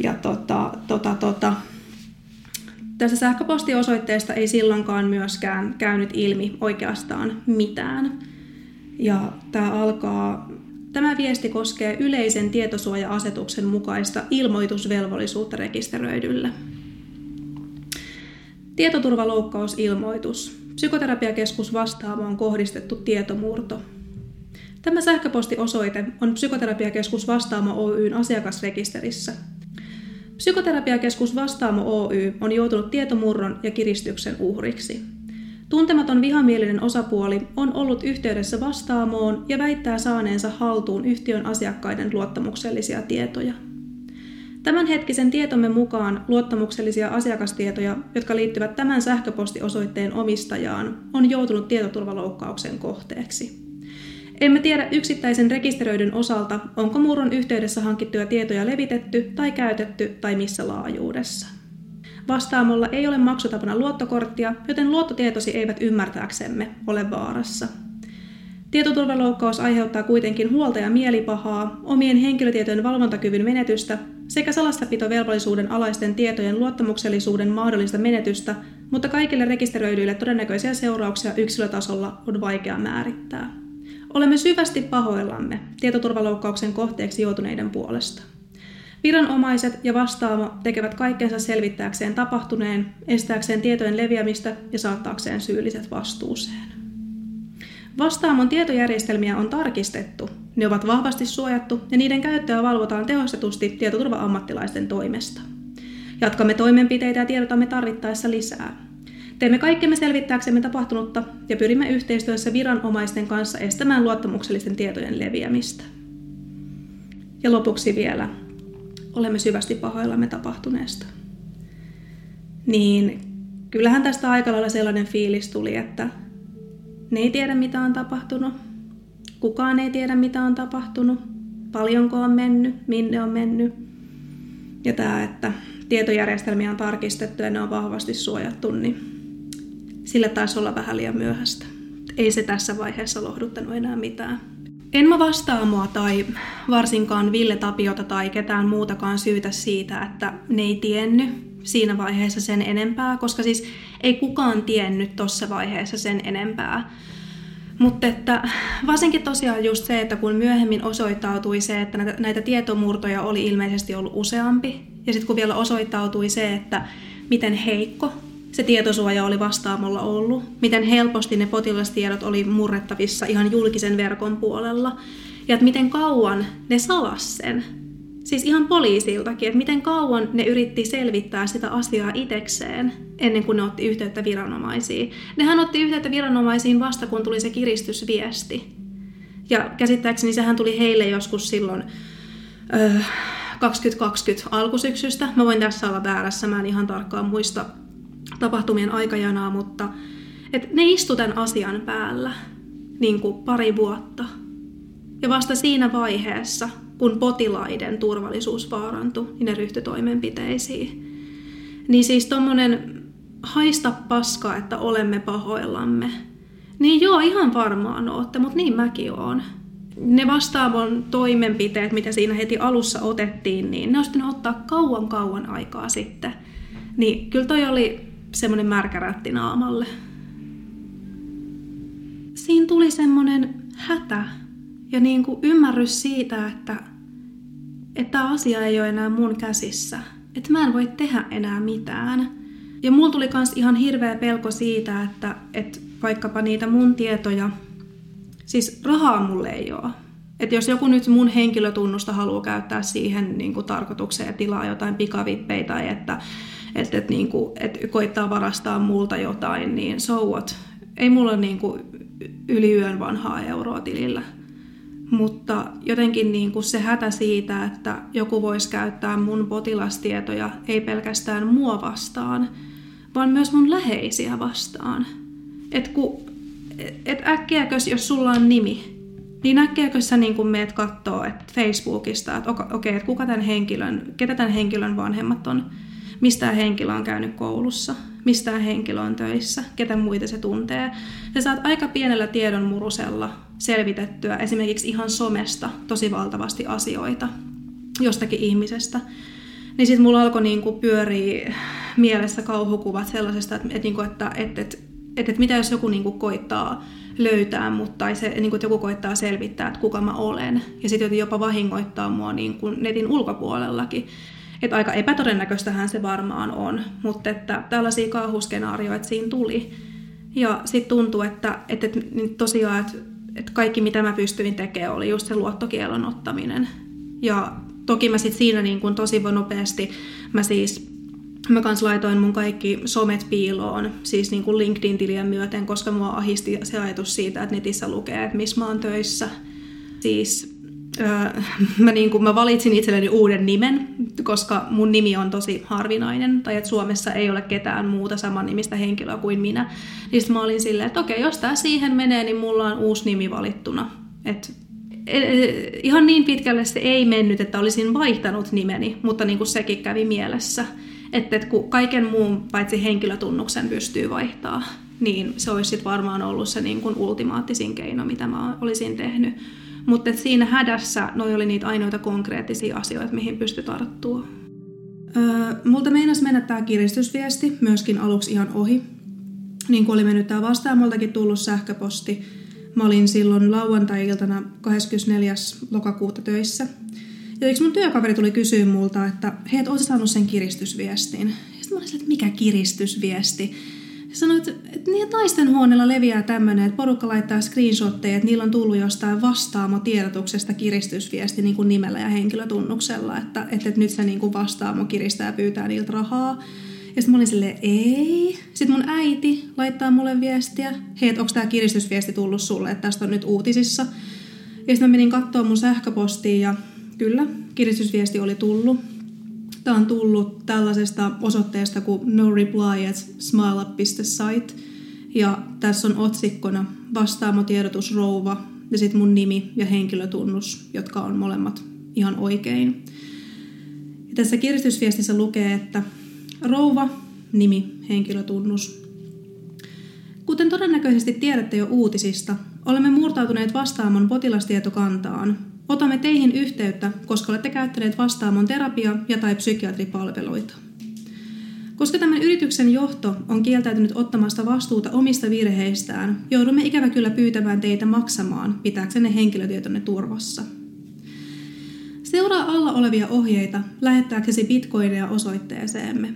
Ja tota, tota, tota. Tässä sähköpostiosoitteesta ei silloinkaan myöskään käynyt ilmi oikeastaan mitään. Ja tämä alkaa Tämä viesti koskee yleisen tietosuoja-asetuksen mukaista ilmoitusvelvollisuutta rekisteröidylle. Tietoturvaloukkausilmoitus. Psykoterapiakeskus vastaamaan kohdistettu tietomurto. Tämä sähköpostiosoite on Psykoterapiakeskus Vastaamo Oyn asiakasrekisterissä. Psykoterapiakeskus Vastaamo Oy on joutunut tietomurron ja kiristyksen uhriksi. Tuntematon vihamielinen osapuoli on ollut yhteydessä vastaamoon ja väittää saaneensa haltuun yhtiön asiakkaiden luottamuksellisia tietoja. Tämänhetkisen tietomme mukaan luottamuksellisia asiakastietoja, jotka liittyvät tämän sähköpostiosoitteen omistajaan, on joutunut tietoturvaloukkauksen kohteeksi. Emme tiedä yksittäisen rekisteröidyn osalta, onko murron yhteydessä hankittuja tietoja levitetty tai käytetty tai missä laajuudessa. Vastaamolla ei ole maksutapana luottokorttia, joten luottotietosi eivät ymmärtääksemme ole vaarassa. Tietoturvaloukkaus aiheuttaa kuitenkin huolta ja mielipahaa, omien henkilötietojen valvontakyvyn menetystä sekä salassapitovelvollisuuden alaisten tietojen luottamuksellisuuden mahdollista menetystä, mutta kaikille rekisteröidyille todennäköisiä seurauksia yksilötasolla on vaikea määrittää. Olemme syvästi pahoillamme tietoturvaloukkauksen kohteeksi joutuneiden puolesta. Viranomaiset ja vastaamo tekevät kaikkensa selvittääkseen tapahtuneen, estääkseen tietojen leviämistä ja saattaakseen syylliset vastuuseen. Vastaamon tietojärjestelmiä on tarkistettu, ne ovat vahvasti suojattu ja niiden käyttöä valvotaan tehostetusti tietoturva-ammattilaisten toimesta. Jatkamme toimenpiteitä ja tiedotamme tarvittaessa lisää. Teemme kaikkemme selvittääksemme tapahtunutta ja pyrimme yhteistyössä viranomaisten kanssa estämään luottamuksellisten tietojen leviämistä. Ja lopuksi vielä, olemme syvästi pahoillamme tapahtuneesta. Niin kyllähän tästä aika lailla sellainen fiilis tuli, että ne ei tiedä mitä on tapahtunut, kukaan ei tiedä mitä on tapahtunut, paljonko on mennyt, minne on mennyt. Ja tämä, että tietojärjestelmiä on tarkistettu ja ne on vahvasti suojattu, niin sille taisi olla vähän liian myöhäistä. Ei se tässä vaiheessa lohduttanut enää mitään. En mä vastaamua tai varsinkaan Ville Tapiota tai ketään muutakaan syytä siitä, että ne ei tiennyt siinä vaiheessa sen enempää, koska siis ei kukaan tiennyt tuossa vaiheessa sen enempää. Mutta että varsinkin tosiaan just se, että kun myöhemmin osoittautui se, että näitä, näitä tietomurtoja oli ilmeisesti ollut useampi, ja sitten kun vielä osoittautui se, että miten heikko se tietosuoja oli vastaamolla ollut, miten helposti ne potilastiedot oli murrettavissa ihan julkisen verkon puolella, ja että miten kauan ne salas sen. Siis ihan poliisiltakin, että miten kauan ne yritti selvittää sitä asiaa itekseen ennen kuin ne otti yhteyttä viranomaisiin. Nehän otti yhteyttä viranomaisiin vasta, kun tuli se kiristysviesti. Ja käsittääkseni sehän tuli heille joskus silloin öö, 2020 alkusyksystä. Mä voin tässä olla väärässä, mä en ihan tarkkaan muista tapahtumien aikajanaa, mutta et ne istu tämän asian päällä niin kuin pari vuotta. Ja vasta siinä vaiheessa, kun potilaiden turvallisuus vaarantui, niin ne ryhtyi toimenpiteisiin. Niin siis tommonen haista paskaa, että olemme pahoillamme. Niin joo, ihan varmaan ootte, mutta niin mäkin oon. Ne vastaavon toimenpiteet, mitä siinä heti alussa otettiin, niin ne olisi ottaa kauan kauan aikaa sitten. Niin kyllä toi oli semmoinen märkärätti naamalle. Siinä tuli semmoinen hätä ja niin kuin ymmärrys siitä, että että asia ei ole enää mun käsissä. Että mä en voi tehdä enää mitään. Ja mulla tuli kans ihan hirveä pelko siitä, että, että vaikkapa niitä mun tietoja, siis rahaa mulle ei ole. Että jos joku nyt mun henkilötunnusta haluaa käyttää siihen niin kuin tarkoitukseen ja tilaa jotain pikavippejä tai että, että, että, niin kuin, että koittaa varastaa multa jotain, niin so what? Ei mulla niin kuin yli yön vanhaa euroa tilillä. Mutta jotenkin niin kuin se hätä siitä, että joku voisi käyttää mun potilastietoja ei pelkästään mua vastaan, vaan myös mun läheisiä vastaan. Et, ku, et äkkiäkös, jos sulla on nimi, niin äkkiäkös sä niin meet kattoo et Facebookista, että okei, okay, että kuka tämän henkilön, ketä tämän henkilön vanhemmat on, mistä henkilö on käynyt koulussa, mistä henkilö on töissä, ketä muita se tuntee. Sä saat aika pienellä tiedon murusella selvitettyä esimerkiksi ihan somesta tosi valtavasti asioita jostakin ihmisestä. Niin sitten mulla alkoi niinku pyöriä mielessä kauhukuvat sellaisesta, että, että, että, että, että, että, että mitä jos joku niinku koittaa löytää mut tai se, niin kuin, joku koittaa selvittää, että kuka mä olen. Ja sitten jopa vahingoittaa mua niin kuin netin ulkopuolellakin. Että aika epätodennäköistähän se varmaan on, mutta että tällaisia kauhuskenaarioita siinä tuli. Ja sitten tuntuu, että, että, että niin tosiaan, että, että kaikki mitä mä pystyin tekemään oli just se luottokielon ottaminen. Ja toki mä sitten siinä niin kuin tosi nopeasti, mä siis Mä kans laitoin mun kaikki somet piiloon, siis niin kuin LinkedIn-tilien myöten, koska mua ahisti se ajatus siitä, että netissä lukee, että missä mä oon töissä. Siis mä, niin kuin, mä valitsin itselleni uuden nimen, koska mun nimi on tosi harvinainen, tai että Suomessa ei ole ketään muuta saman nimistä henkilöä kuin minä. Niin mä olin silleen, että okei, jos tää siihen menee, niin mulla on uusi nimi valittuna. Et, e, e, ihan niin pitkälle se ei mennyt, että olisin vaihtanut nimeni, mutta niin kuin sekin kävi mielessä, että, että kun kaiken muun paitsi henkilötunnuksen pystyy vaihtaa, niin se olisi sit varmaan ollut se niin kuin ultimaattisin keino, mitä mä olisin tehnyt. Mutta siinä hädässä noi oli niitä ainoita konkreettisia asioita, mihin pystyi tarttua. Öö, multa meinas mennä tämä kiristysviesti myöskin aluksi ihan ohi. Niin kuin oli mennyt tämä vastaamoltakin tullut sähköposti. Mä olin silloin lauantai-iltana 24. lokakuuta töissä. Ja yksi mun työkaveri tuli kysyä multa, että hei, et saanut sen kiristysviestin? Sitten mä olin että mikä kiristysviesti? Ja sanoin, että, että niin naisten huoneella leviää tämmöinen, että porukka laittaa screenshotteja, että niillä on tullut jostain vastaamo tiedotuksesta kiristysviesti niin kuin nimellä ja henkilötunnuksella, että, että, että nyt se niin kuin vastaamo kiristää ja pyytää niiltä rahaa. Ja sitten mä olin silleen, ei. Sitten mun äiti laittaa mulle viestiä, hei, että onko tämä kiristysviesti tullut sulle, että tästä on nyt uutisissa. Ja sitten mä menin katsoa mun sähköpostiin ja kyllä, kiristysviesti oli tullut. Tämä on tullut tällaisesta osoitteesta kuin no reply at smileup.site. Ja tässä on otsikkona vastaamotiedotus rouva ja sitten mun nimi ja henkilötunnus, jotka on molemmat ihan oikein. Ja tässä kiristysviestissä lukee, että rouva, nimi, henkilötunnus. Kuten todennäköisesti tiedätte jo uutisista, olemme murtautuneet vastaamon potilastietokantaan Otamme teihin yhteyttä, koska olette käyttäneet vastaamon terapia- ja tai psykiatripalveluita. Koska tämän yrityksen johto on kieltäytynyt ottamasta vastuuta omista virheistään, joudumme ikävä kyllä pyytämään teitä maksamaan pitääksenne henkilötietonne turvassa. Seuraa alla olevia ohjeita lähettääksesi bitcoineja osoitteeseemme.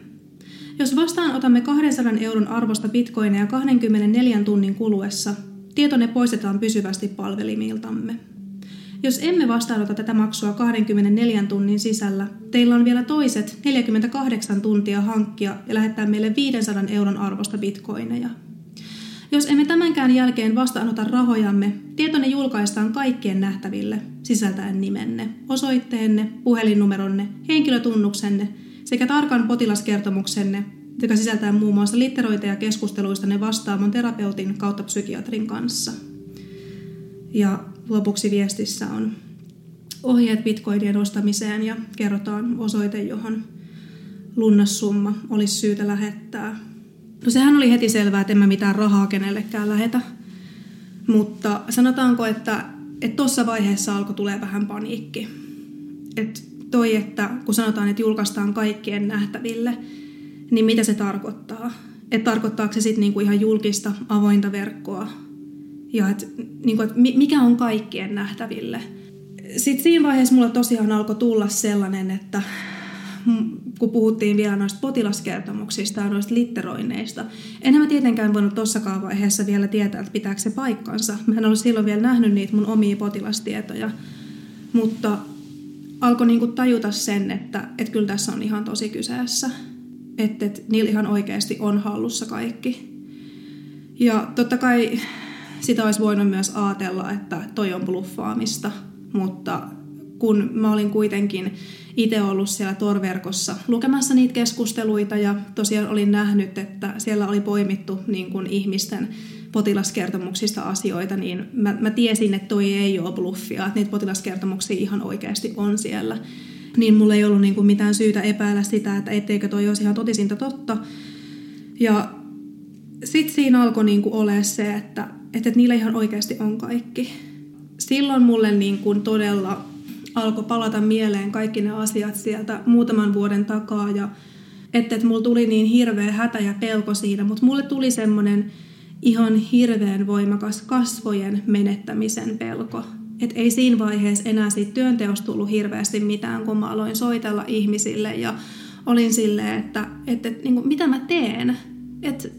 Jos vastaanotamme 200 euron arvosta bitcoineja 24 tunnin kuluessa, tietonne poistetaan pysyvästi palvelimiltamme. Jos emme vastaanota tätä maksua 24 tunnin sisällä, teillä on vielä toiset 48 tuntia hankkia ja lähettää meille 500 euron arvosta bitcoineja. Jos emme tämänkään jälkeen vastaanota rahojamme, tietonne julkaistaan kaikkien nähtäville, sisältäen nimenne, osoitteenne, puhelinnumeronne, henkilötunnuksenne sekä tarkan potilaskertomuksenne, joka sisältää muun muassa litteroita ja keskusteluista ne vastaamon terapeutin kautta psykiatrin kanssa. Ja lopuksi viestissä on ohjeet bitcoinien ostamiseen ja kerrotaan osoite, johon lunnassumma olisi syytä lähettää. No sehän oli heti selvää, että en mä mitään rahaa kenellekään lähetä. Mutta sanotaanko, että tuossa vaiheessa alkoi tulee vähän paniikki. Et toi, että kun sanotaan, että julkaistaan kaikkien nähtäville, niin mitä se tarkoittaa? Että tarkoittaako se sitten niinku ihan julkista avointa verkkoa ja et, niin kuin, mikä on kaikkien nähtäville. Sitten siinä vaiheessa mulla tosiaan alkoi tulla sellainen, että kun puhuttiin vielä noista potilaskertomuksista ja noista litteroinneista. Enhän mä tietenkään voinut tossakaan vaiheessa vielä tietää, että pitääkö se paikkansa. Mä en ollut silloin vielä nähnyt niitä mun omia potilastietoja. Mutta alkoi niinku tajuta sen, että, että kyllä tässä on ihan tosi kyseessä. Että, että niillä ihan oikeasti on hallussa kaikki. Ja totta kai sitä olisi voinut myös ajatella, että toi on bluffaamista, mutta kun mä olin kuitenkin itse ollut siellä torverkossa lukemassa niitä keskusteluita ja tosiaan olin nähnyt, että siellä oli poimittu niin kuin ihmisten potilaskertomuksista asioita, niin mä, mä tiesin, että toi ei ole bluffia, että niitä potilaskertomuksia ihan oikeasti on siellä. Niin mulla ei ollut niin kuin mitään syytä epäillä sitä, että etteikö toi olisi ihan totisinta totta. Ja sitten siinä alkoi niin kuin se, että että, että niillä ihan oikeasti on kaikki. Silloin mulle niin kuin todella alkoi palata mieleen kaikki ne asiat sieltä muutaman vuoden takaa ja että, että mulla tuli niin hirveä hätä ja pelko siinä, mutta mulle tuli semmoinen ihan hirveän voimakas kasvojen menettämisen pelko. Että ei siinä vaiheessa enää siitä työnteosta tullut hirveästi mitään, kun mä aloin soitella ihmisille ja olin silleen, että, että, että niin kuin, mitä mä teen. Että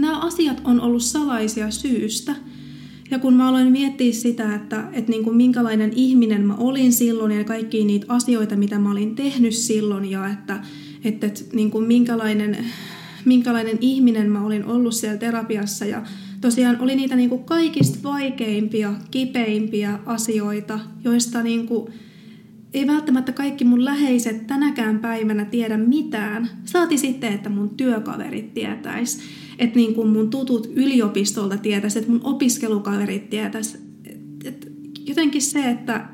nämä asiat on ollut salaisia syystä. Ja kun mä aloin miettiä sitä, että, että niin kuin minkälainen ihminen mä olin silloin ja kaikki niitä asioita, mitä mä olin tehnyt silloin ja että, että, että niin kuin minkälainen, minkälainen ihminen mä olin ollut siellä terapiassa ja tosiaan oli niitä niin kuin kaikista vaikeimpia, kipeimpiä asioita, joista niin kuin ei välttämättä kaikki mun läheiset tänäkään päivänä tiedä mitään. Saati sitten, että mun työkaverit tietäis että niin kuin mun tutut yliopistolta tietäisi, että mun opiskelukaverit tietäisi. Et jotenkin se, että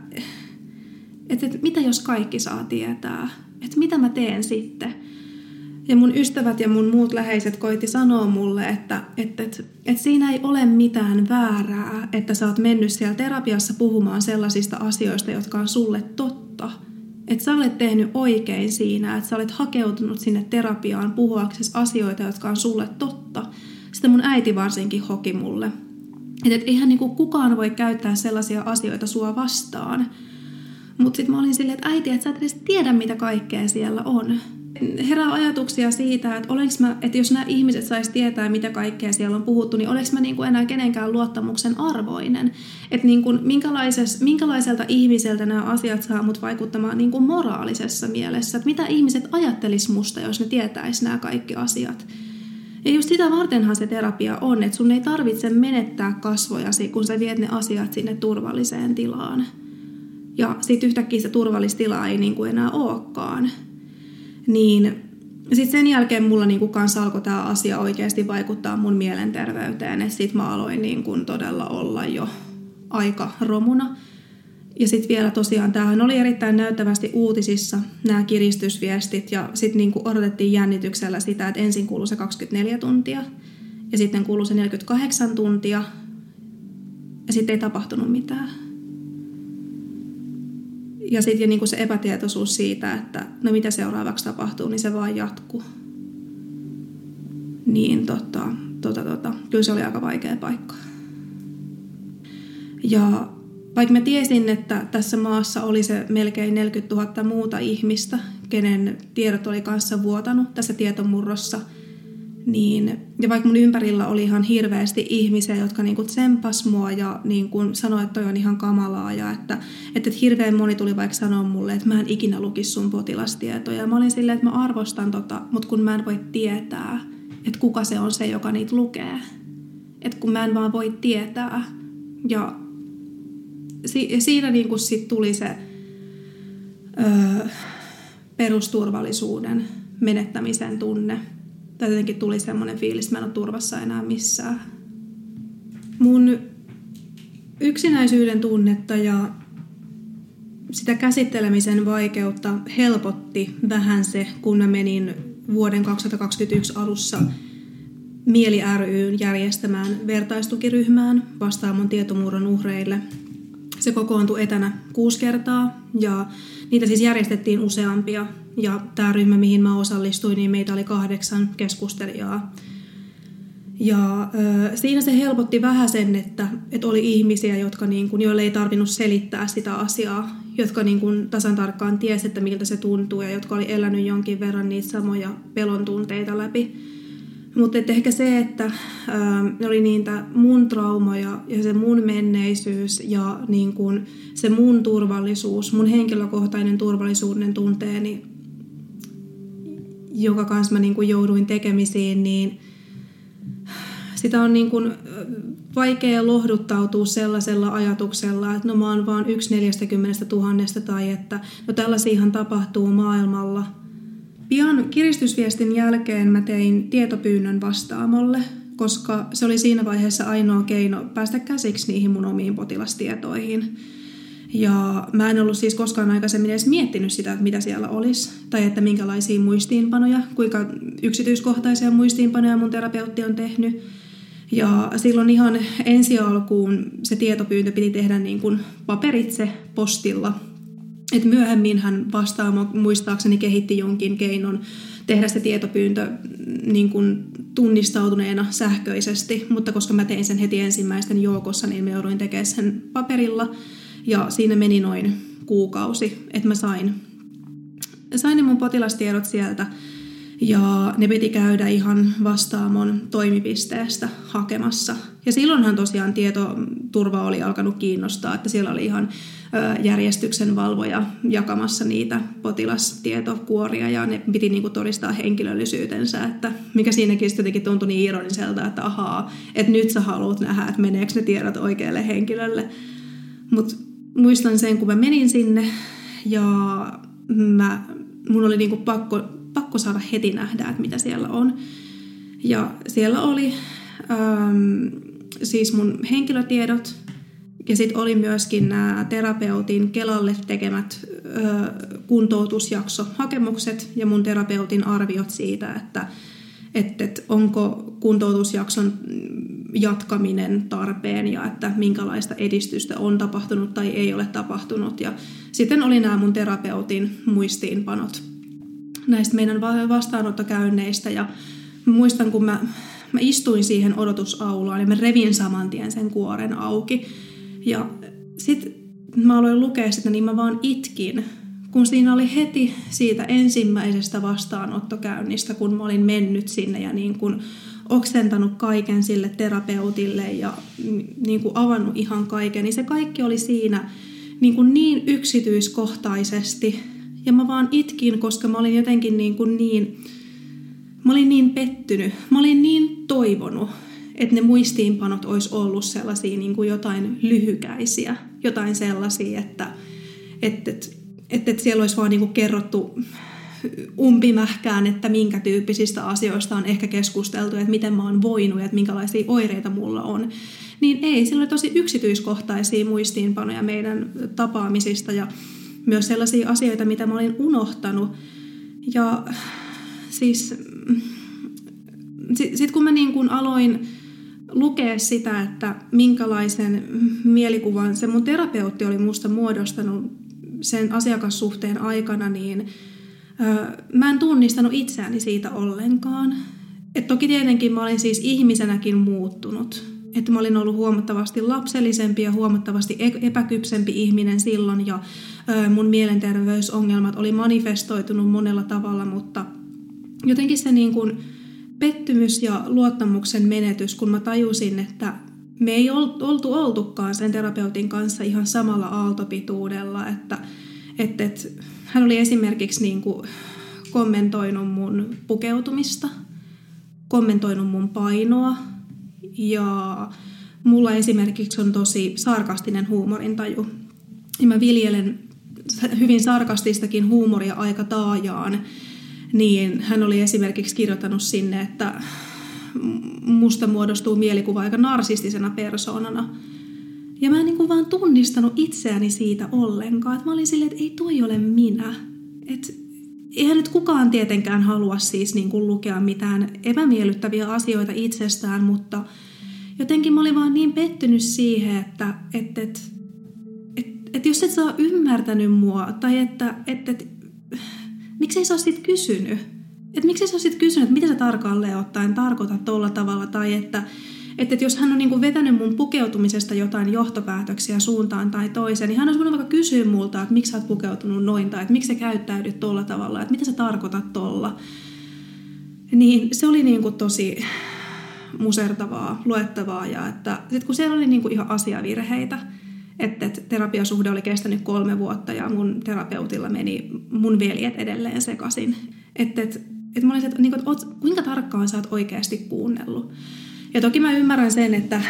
et, et mitä jos kaikki saa tietää, että mitä mä teen sitten. Ja mun ystävät ja mun muut läheiset koitti sanoa mulle, että, että, että, että siinä ei ole mitään väärää, että sä oot mennyt siellä terapiassa puhumaan sellaisista asioista, jotka on sulle totta. Että sä olet tehnyt oikein siinä, että sä olet hakeutunut sinne terapiaan puhuaksesi asioita, jotka on sulle totta. Sitten mun äiti varsinkin hoki mulle. Että et eihän niinku kukaan voi käyttää sellaisia asioita sua vastaan. Mutta sitten mä olin silleen, että äiti, että sä et edes tiedä, mitä kaikkea siellä on herää ajatuksia siitä, että, mä, että jos nämä ihmiset sais tietää, mitä kaikkea siellä on puhuttu, niin oleks mä niin kuin enää kenenkään luottamuksen arvoinen. Että niin kuin minkälaiselta ihmiseltä nämä asiat saa mut vaikuttamaan niin kuin moraalisessa mielessä. Että mitä ihmiset ajattelis musta, jos ne tietäis nämä kaikki asiat. Ja just sitä vartenhan se terapia on, että sun ei tarvitse menettää kasvojasi, kun sä viet ne asiat sinne turvalliseen tilaan. Ja sitten yhtäkkiä se turvallistila ei niin kuin enää olekaan. Niin sitten sen jälkeen mulla niinku kanssa alkoi tämä asia oikeasti vaikuttaa mun mielenterveyteen. Sitten mä aloin niinku todella olla jo aika romuna. Ja sitten vielä tosiaan, tämähän oli erittäin näyttävästi uutisissa, nämä kiristysviestit, ja sitten niinku odotettiin jännityksellä sitä, että ensin kuului se 24 tuntia, ja sitten kuului se 48 tuntia, ja sitten ei tapahtunut mitään. Ja sitten niin se epätietoisuus siitä, että no mitä seuraavaksi tapahtuu, niin se vaan jatkuu. Niin tota, tota, tota, kyllä se oli aika vaikea paikka. Ja vaikka mä tiesin, että tässä maassa oli se melkein 40 000 muuta ihmistä, kenen tiedot oli kanssa vuotanut tässä tietomurrossa – niin, ja vaikka mun ympärillä oli ihan hirveästi ihmisiä, jotka niinku tsempas mua ja niinku sanoi, että toi on ihan kamalaa ja että, että, että hirveän moni tuli vaikka sanoa mulle, että mä en ikinä lukisi sun potilastietoja. Ja mä olin silleen, että mä arvostan tota, mutta kun mä en voi tietää, että kuka se on se, joka niitä lukee. Että kun mä en vaan voi tietää. Ja si- siinä niinku sit tuli se öö, perusturvallisuuden menettämisen tunne tai jotenkin tuli semmoinen fiilis, että mä en ole turvassa enää missään. Mun yksinäisyyden tunnetta ja sitä käsittelemisen vaikeutta helpotti vähän se, kun mä menin vuoden 2021 alussa Mieli ryn järjestämään vertaistukiryhmään vastaamon tietomurron uhreille. Se kokoontui etänä kuusi kertaa ja niitä siis järjestettiin useampia ja tämä ryhmä, mihin mä osallistuin, niin meitä oli kahdeksan keskustelijaa. Ja ö, siinä se helpotti vähän sen, että, että oli ihmisiä, jotka niin kuin, joille ei tarvinnut selittää sitä asiaa, jotka niin kuin, tasan tarkkaan tiesi, että miltä se tuntuu ja jotka oli elänyt jonkin verran niitä samoja pelon tunteita läpi. Mutta ehkä se, että ö, oli niitä mun traumoja ja se mun menneisyys ja niin kuin, se mun turvallisuus, mun henkilökohtainen turvallisuuden tunteeni jonka kanssa mä niin kuin jouduin tekemisiin, niin sitä on niin kuin vaikea lohduttautua sellaisella ajatuksella, että no mä oon vaan yksi neljästäkymmenestä tuhannesta tai että no tällaisiahan tapahtuu maailmalla. Pian kiristysviestin jälkeen mä tein tietopyynnön vastaamolle, koska se oli siinä vaiheessa ainoa keino päästä käsiksi niihin mun omiin potilastietoihin. Ja mä en ollut siis koskaan aikaisemmin edes miettinyt sitä, että mitä siellä olisi, tai että minkälaisia muistiinpanoja, kuinka yksityiskohtaisia muistiinpanoja mun terapeutti on tehnyt. Ja silloin ihan ensi alkuun se tietopyyntö piti tehdä niin kuin paperitse postilla. Et myöhemmin hän vastaamo muistaakseni kehitti jonkin keinon tehdä se tietopyyntö niin kuin tunnistautuneena sähköisesti, mutta koska mä tein sen heti ensimmäisten joukossa, niin me jouduin tekemään sen paperilla – ja siinä meni noin kuukausi, että mä sain, sain ne mun potilastiedot sieltä. Ja ne piti käydä ihan vastaamon toimipisteestä hakemassa. Ja silloinhan tosiaan tietoturva oli alkanut kiinnostaa, että siellä oli ihan järjestyksen valvoja jakamassa niitä potilastietokuoria ja ne piti niinku todistaa henkilöllisyytensä, että mikä siinäkin sitten jotenkin tuntui niin ironiselta, että ahaa, että nyt sä haluat nähdä, että meneekö ne tiedot oikealle henkilölle. Mutta muistan sen, kun mä menin sinne ja mä, mun oli niinku pakko, pakko saada heti nähdä, että mitä siellä on. Ja siellä oli äm, siis mun henkilötiedot Ja sitten oli myöskin nämä terapeutin Kelalle tekemät ö, kuntoutusjaksohakemukset ja mun terapeutin arviot siitä, että että, että onko kuntoutusjakson jatkaminen tarpeen ja että minkälaista edistystä on tapahtunut tai ei ole tapahtunut. Ja sitten oli nämä mun terapeutin muistiinpanot näistä meidän vastaanottokäynneistä ja muistan, kun mä, mä istuin siihen odotusaulaan ja mä revin saman tien sen kuoren auki. Ja sitten mä aloin lukea sitä, niin mä vaan itkin, kun siinä oli heti siitä ensimmäisestä vastaanottokäynnistä, kun mä olin mennyt sinne ja niin kun oksentanut kaiken sille terapeutille ja niin kuin avannut ihan kaiken, niin se kaikki oli siinä niin, kuin niin yksityiskohtaisesti. Ja mä vaan itkin, koska mä olin jotenkin niin, kuin niin mä olin niin pettynyt, mä olin niin toivonut, että ne muistiinpanot olisi ollut sellaisia niin kuin jotain lyhykäisiä, jotain sellaisia, että, että, että, että, siellä olisi vaan niin kuin kerrottu umpimähkään, että minkä tyyppisistä asioista on ehkä keskusteltu, että miten mä oon voinut ja että minkälaisia oireita mulla on. Niin ei, sillä oli tosi yksityiskohtaisia muistiinpanoja meidän tapaamisista ja myös sellaisia asioita, mitä mä olin unohtanut. Ja siis sitten sit kun mä niin kun aloin lukea sitä, että minkälaisen mielikuvan se mun terapeutti oli musta muodostanut sen asiakassuhteen aikana, niin mä en tunnistanut itseäni siitä ollenkaan. Et toki tietenkin mä olin siis ihmisenäkin muuttunut. Että mä olin ollut huomattavasti lapsellisempi ja huomattavasti e-, epäkypsempi ihminen silloin ja mun mielenterveysongelmat oli manifestoitunut monella tavalla, mutta jotenkin se niin kuin pettymys ja luottamuksen menetys, kun mä tajusin, että me ei oltu oltukaan sen terapeutin kanssa ihan samalla aaltopituudella, että, että, että hän oli esimerkiksi niin kuin kommentoinut mun pukeutumista, kommentoinut mun painoa ja mulla esimerkiksi on tosi sarkastinen huumorintaju. Ja mä viljelen hyvin sarkastistakin huumoria aika taajaan, niin hän oli esimerkiksi kirjoittanut sinne, että musta muodostuu mielikuva aika narsistisena persoonana. Ja mä en niin kuin vaan tunnistanut itseäni siitä ollenkaan. Että mä olin silleen, että ei toi ole minä. Että eihän nyt kukaan tietenkään halua siis niin kuin lukea mitään epämiellyttäviä asioita itsestään, mutta jotenkin mä olin vaan niin pettynyt siihen, että, että, että, että, että jos et saa ymmärtänyt mua, tai että, että, että miksei sä sit kysynyt? Että miksi sä sit kysynyt, että mitä sä tarkalleen ottaen tarkoitat tuolla tavalla, tai että, että, että jos hän on niin kuin vetänyt mun pukeutumisesta jotain johtopäätöksiä suuntaan tai toiseen, niin hän olisi voinut vaikka kysyä multa, että miksi sä oot pukeutunut noin, tai että miksi sä käyttäydyt tuolla tavalla, että mitä sä tarkoitat tuolla. Niin se oli niin kuin tosi musertavaa, luettavaa, ja että sit kun siellä oli niin kuin ihan asiavirheitä, että, että terapiasuhde oli kestänyt kolme vuotta ja mun terapeutilla meni mun veljet edelleen sekaisin. Että, että, että mä olisin, että, niin että kuinka tarkkaan sä oot oikeasti kuunnellut. Ja toki mä ymmärrän sen, että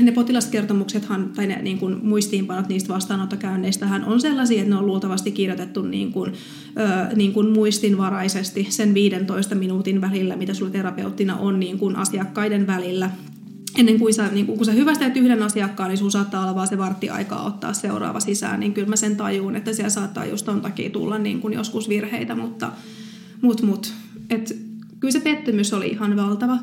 ne potilaskertomuksethan, tai ne niin kuin muistiinpanot niistä vastaanottokäänneistähän on sellaisia, että ne on luultavasti kirjoitettu niin kuin, ö, niin kuin muistinvaraisesti sen 15 minuutin välillä, mitä sulla terapeuttina on niin kuin asiakkaiden välillä ennen kuin sä, niin kun sä hyvästeet yhden asiakkaan, niin sun saattaa olla vaan se vartti aikaa ottaa seuraava sisään, niin kyllä mä sen tajuun, että siellä saattaa just ton takia tulla niin kun joskus virheitä, mutta mut, mut. Et, kyllä se pettymys oli ihan valtava.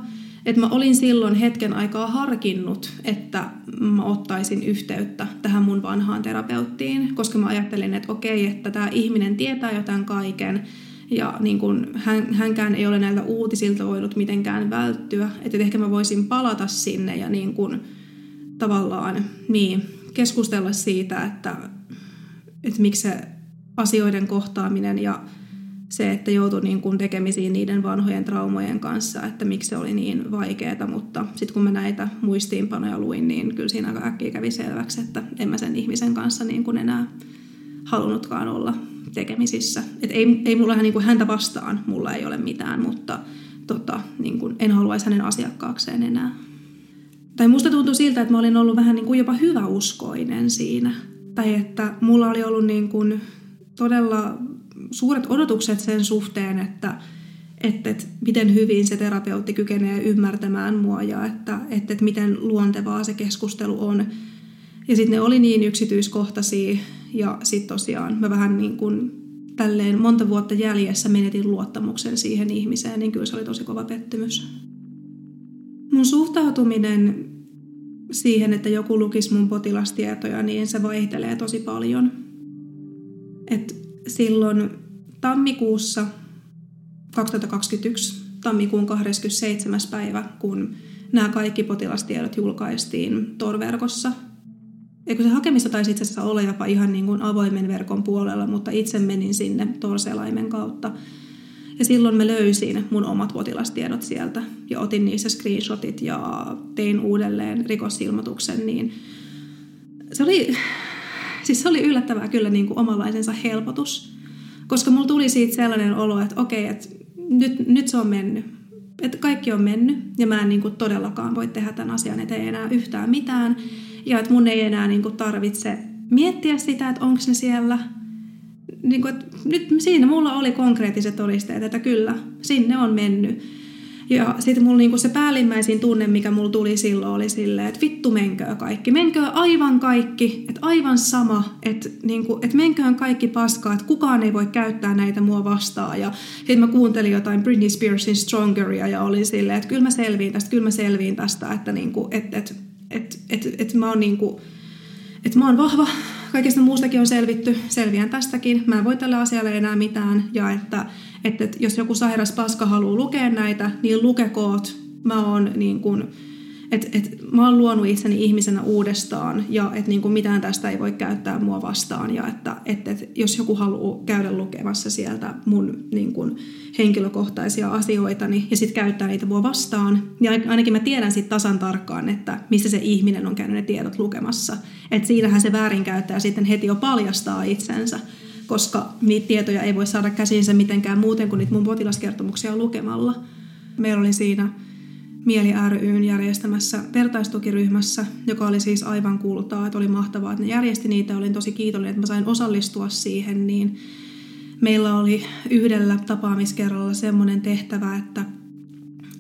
Et mä olin silloin hetken aikaa harkinnut, että mä ottaisin yhteyttä tähän mun vanhaan terapeuttiin, koska mä ajattelin, että okei, että tämä ihminen tietää jotain kaiken, ja niin kun hän, hänkään ei ole näiltä uutisilta voinut mitenkään välttyä. Että ehkä mä voisin palata sinne ja niin kun, tavallaan niin, keskustella siitä, että, että miksi se asioiden kohtaaminen ja se, että joutui niin kun tekemisiin niiden vanhojen traumojen kanssa, että miksi se oli niin vaikeaa, mutta sitten kun mä näitä muistiinpanoja luin, niin kyllä siinä aika äkkiä kävi selväksi, että en mä sen ihmisen kanssa niin kuin enää halunnutkaan olla tekemisissä. Et ei, ei mulla niin kuin häntä vastaan, mulla ei ole mitään, mutta tota, niin kuin en haluaisi hänen asiakkaakseen enää. Tai musta tuntui siltä, että mä olin ollut vähän niin kuin jopa hyväuskoinen siinä. Tai että mulla oli ollut niin kuin todella suuret odotukset sen suhteen, että, että, että miten hyvin se terapeutti kykenee ymmärtämään mua ja että, että, että miten luontevaa se keskustelu on. Ja sitten ne oli niin yksityiskohtaisia ja sitten tosiaan mä vähän niin kuin tälleen monta vuotta jäljessä menetin luottamuksen siihen ihmiseen, niin kyllä se oli tosi kova pettymys. Mun suhtautuminen siihen, että joku lukisi mun potilastietoja, niin se vaihtelee tosi paljon. Et silloin tammikuussa 2021, tammikuun 27. päivä, kun nämä kaikki potilastiedot julkaistiin Tor-verkossa. Eikö se hakemista taisi itse asiassa olla jopa ihan niin kuin avoimen verkon puolella, mutta itse menin sinne Tor-selaimen kautta. Ja silloin mä löysin mun omat potilastiedot sieltä ja otin niissä screenshotit ja tein uudelleen rikosilmoituksen, niin se oli, siis se oli yllättävää kyllä niin kuin omanlaisensa helpotus. Koska mulla tuli siitä sellainen olo, että okei, että nyt, nyt se on mennyt. Että kaikki on mennyt ja mä en niin kuin todellakaan voi tehdä tämän asian eteen enää yhtään mitään. Ja että mun ei enää niin kuin tarvitse miettiä sitä, että onko ne siellä. Niin kuin, että nyt siinä mulla oli konkreettiset todisteet, että kyllä, sinne on mennyt. Ja sitten mulla niinku se päällimmäisin tunne, mikä mulla tuli silloin, oli silleen, että vittu menköö kaikki. Menköö aivan kaikki, että aivan sama, että niinku, et menköön kaikki paskaa, että kukaan ei voi käyttää näitä mua vastaan. Ja sitten mä kuuntelin jotain Britney Spearsin Strongeria ja olin silleen, että kyllä mä selviin tästä, kyllä mä selviin tästä, että niinku, et, et, et, et, et mä oon niinku, että mä oon vahva, kaikesta muustakin on selvitty, selviän tästäkin, mä en voi tälle asialle enää mitään. Ja että että, että jos joku sairas paska haluaa lukea näitä, niin lukekoot. Mä oon niin kuin, että, että mä oon luonut itseni ihmisenä uudestaan ja että niin mitään tästä ei voi käyttää mua vastaan ja että, että, että jos joku haluaa käydä lukemassa sieltä mun niin kuin henkilökohtaisia asioita niin, ja sitten käyttää niitä mua vastaan, niin ainakin mä tiedän sitten tasan tarkkaan, että missä se ihminen on käynyt ne tiedot lukemassa. Että siinähän se väärinkäyttäjä sitten heti jo paljastaa itsensä koska niitä tietoja ei voi saada käsinsä mitenkään muuten kuin niitä mun potilaskertomuksia lukemalla. Meillä oli siinä Mieli ryn järjestämässä vertaistukiryhmässä, joka oli siis aivan kultaa, että oli mahtavaa, että ne järjesti niitä. Olin tosi kiitollinen, että mä sain osallistua siihen, niin meillä oli yhdellä tapaamiskerralla semmoinen tehtävä, että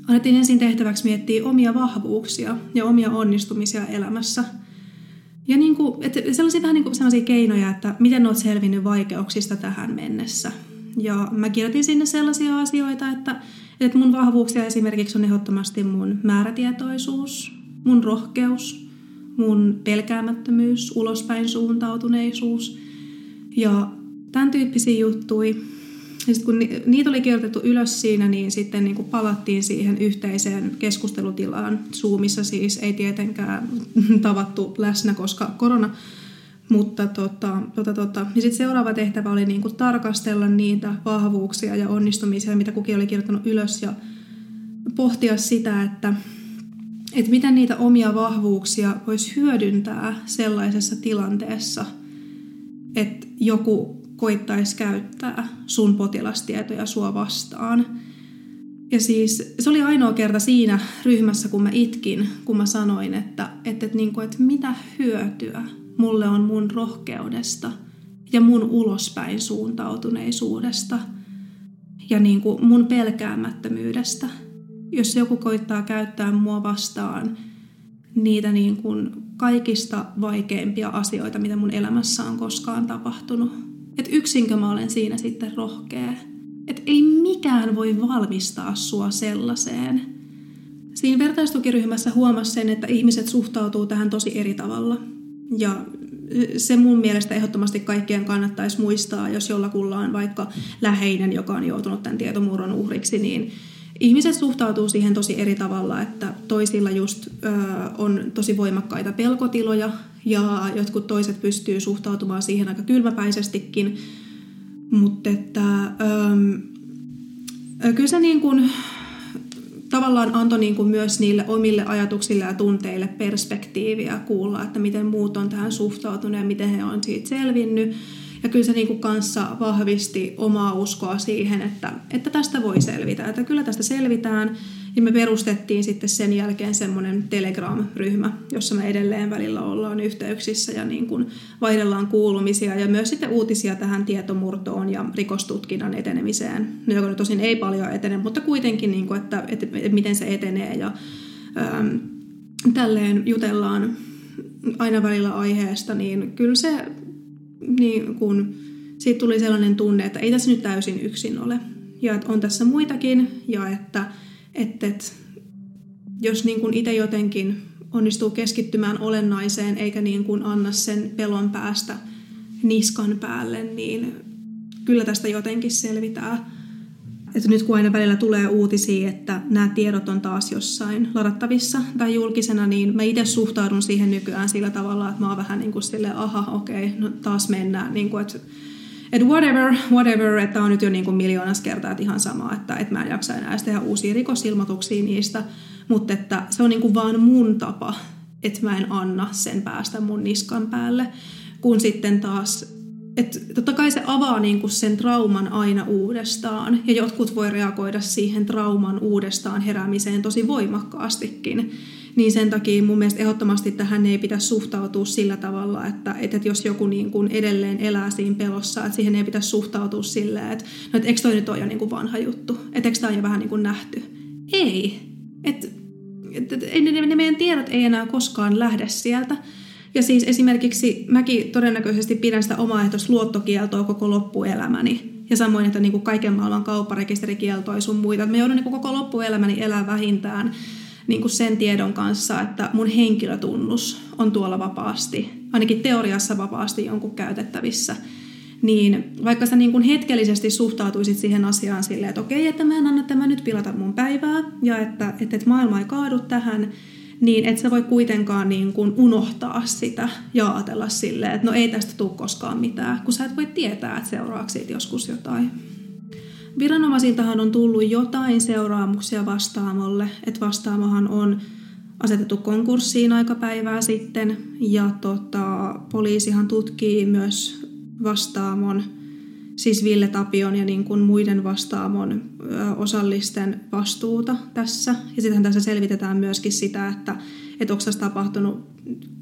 annettiin ensin tehtäväksi miettiä omia vahvuuksia ja omia onnistumisia elämässä – ja niin kuin, että sellaisia vähän niin kuin sellaisia keinoja, että miten olet selvinnyt vaikeuksista tähän mennessä. Ja mä kirjoitin sinne sellaisia asioita, että, että mun vahvuuksia esimerkiksi on ehdottomasti mun määrätietoisuus, mun rohkeus, mun pelkäämättömyys, ulospäin suuntautuneisuus ja tämän tyyppisiä juttuja. Ja sitten kun niitä oli kirjoitettu ylös siinä, niin sitten niin palattiin siihen yhteiseen keskustelutilaan. Zoomissa siis ei tietenkään tavattu läsnä, koska korona. Mutta tota, tota, tota. Ja sitten seuraava tehtävä oli niin kuin tarkastella niitä vahvuuksia ja onnistumisia, mitä kukin oli kirjoittanut ylös ja pohtia sitä, että, että miten niitä omia vahvuuksia voisi hyödyntää sellaisessa tilanteessa, että joku koittaisi käyttää sun potilastietoja sua vastaan. Ja siis se oli ainoa kerta siinä ryhmässä, kun mä itkin, kun mä sanoin, että, että, että, niin kuin, että mitä hyötyä mulle on mun rohkeudesta ja mun ulospäin suuntautuneisuudesta ja niin kuin mun pelkäämättömyydestä. Jos joku koittaa käyttää mua vastaan niitä niin kuin kaikista vaikeimpia asioita, mitä mun elämässä on koskaan tapahtunut, että yksinkö mä olen siinä sitten rohkea. Että ei mikään voi valmistaa sua sellaiseen. Siinä vertaistukiryhmässä huomasi sen, että ihmiset suhtautuu tähän tosi eri tavalla. Ja se mun mielestä ehdottomasti kaikkien kannattaisi muistaa, jos jollakulla on vaikka läheinen, joka on joutunut tämän tietomurron uhriksi, niin ihmiset suhtautuu siihen tosi eri tavalla, että toisilla just ö, on tosi voimakkaita pelkotiloja ja jotkut toiset pystyy suhtautumaan siihen aika kylmäpäisestikin, mutta että ö, kyllä se niin kuin, tavallaan antoi niin kuin myös niille omille ajatuksille ja tunteille perspektiiviä kuulla, että miten muut on tähän suhtautunut ja miten he on siitä selvinnyt. Ja kyllä se niin kuin kanssa vahvisti omaa uskoa siihen, että, että tästä voi selvitä, että kyllä tästä selvitään. Ja me perustettiin sitten sen jälkeen semmoinen Telegram-ryhmä, jossa me edelleen välillä ollaan yhteyksissä ja niin kuin vaihdellaan kuulumisia ja myös sitten uutisia tähän tietomurtoon ja rikostutkinnan etenemiseen, no, joka nyt tosin ei paljon etene, mutta kuitenkin, niin kuin, että, että, että miten se etenee ja ähm, tälleen jutellaan aina välillä aiheesta, niin kyllä se niin kun, siitä tuli sellainen tunne, että ei tässä nyt täysin yksin ole. Ja että on tässä muitakin ja että, että, että jos niin kuin itse jotenkin onnistuu keskittymään olennaiseen eikä niin kuin anna sen pelon päästä niskan päälle, niin kyllä tästä jotenkin selvitää. Että nyt kun aina välillä tulee uutisia, että nämä tiedot on taas jossain ladattavissa tai julkisena, niin mä itse suhtaudun siihen nykyään sillä tavalla, että mä oon vähän niin kuin silleen, aha, okei, no taas mennään. Niin kuin, että, että whatever, whatever, että on nyt jo niin kuin miljoonas kertaa, että ihan sama, että, että mä en jaksa enää tehdä uusia rikosilmoituksia niistä, mutta että se on niin kuin vaan mun tapa, että mä en anna sen päästä mun niskan päälle, kun sitten taas että totta kai se avaa niin kuin sen trauman aina uudestaan. Ja jotkut voi reagoida siihen trauman uudestaan heräämiseen tosi voimakkaastikin. Niin sen takia mun mielestä ehdottomasti tähän ei pitäisi suhtautua sillä tavalla, että, että jos joku niin kuin edelleen elää siinä pelossa, että siihen ei pitäisi suhtautua silleen, että, no, että eikö toi nyt ole jo niin kuin vanha juttu, että eikö tämä on jo vähän niin kuin nähty. Ei. Että, että, että ne, ne meidän tiedot ei enää koskaan lähde sieltä. Ja siis esimerkiksi mäkin todennäköisesti pidän sitä omaehtoista luottokieltoa koko loppuelämäni. Ja samoin, että niin kuin kaiken maailman kaupparekisterikieltoa ja sun muita. Mä joudun niin kuin koko loppuelämäni elää vähintään niin kuin sen tiedon kanssa, että mun henkilötunnus on tuolla vapaasti, ainakin teoriassa vapaasti jonkun käytettävissä. Niin vaikka sä niin kuin hetkellisesti suhtautuisit siihen asiaan silleen, että okei, että mä en anna tämä nyt pilata mun päivää ja että, että, että maailma ei kaadu tähän, niin et sä voi kuitenkaan niin kuin unohtaa sitä ja ajatella silleen, että no ei tästä tule koskaan mitään, kun sä et voi tietää, että seuraavaksi siitä joskus jotain. Viranomaisiltahan on tullut jotain seuraamuksia vastaamolle, että vastaamohan on asetettu konkurssiin aika päivää sitten ja tota, poliisihan tutkii myös vastaamon siis Ville Tapion ja niin kuin muiden vastaamon osallisten vastuuta tässä. Ja sitten tässä selvitetään myöskin sitä, että, että onko tässä tapahtunut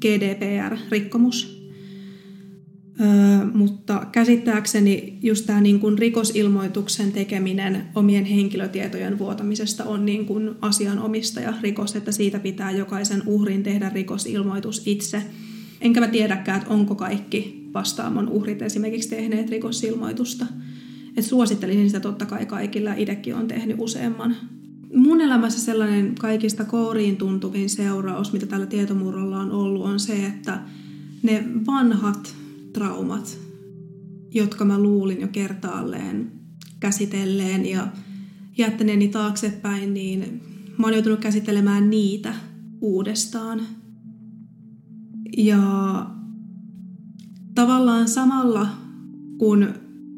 GDPR-rikkomus. Mutta käsittääkseni just tämä niin kuin rikosilmoituksen tekeminen omien henkilötietojen vuotamisesta on niin kuin asianomistaja rikos, että siitä pitää jokaisen uhrin tehdä rikosilmoitus itse. Enkä mä tiedäkään, että onko kaikki vastaamon uhrit esimerkiksi tehneet rikosilmoitusta. Et suosittelisin sitä totta kai kaikilla, itsekin on tehnyt useamman. Mun elämässä sellainen kaikista kouriin tuntuvin seuraus, mitä tällä tietomurrolla on ollut, on se, että ne vanhat traumat, jotka mä luulin jo kertaalleen käsitelleen ja jättäneeni taaksepäin, niin mä oon joutunut käsittelemään niitä uudestaan. Ja tavallaan samalla, kun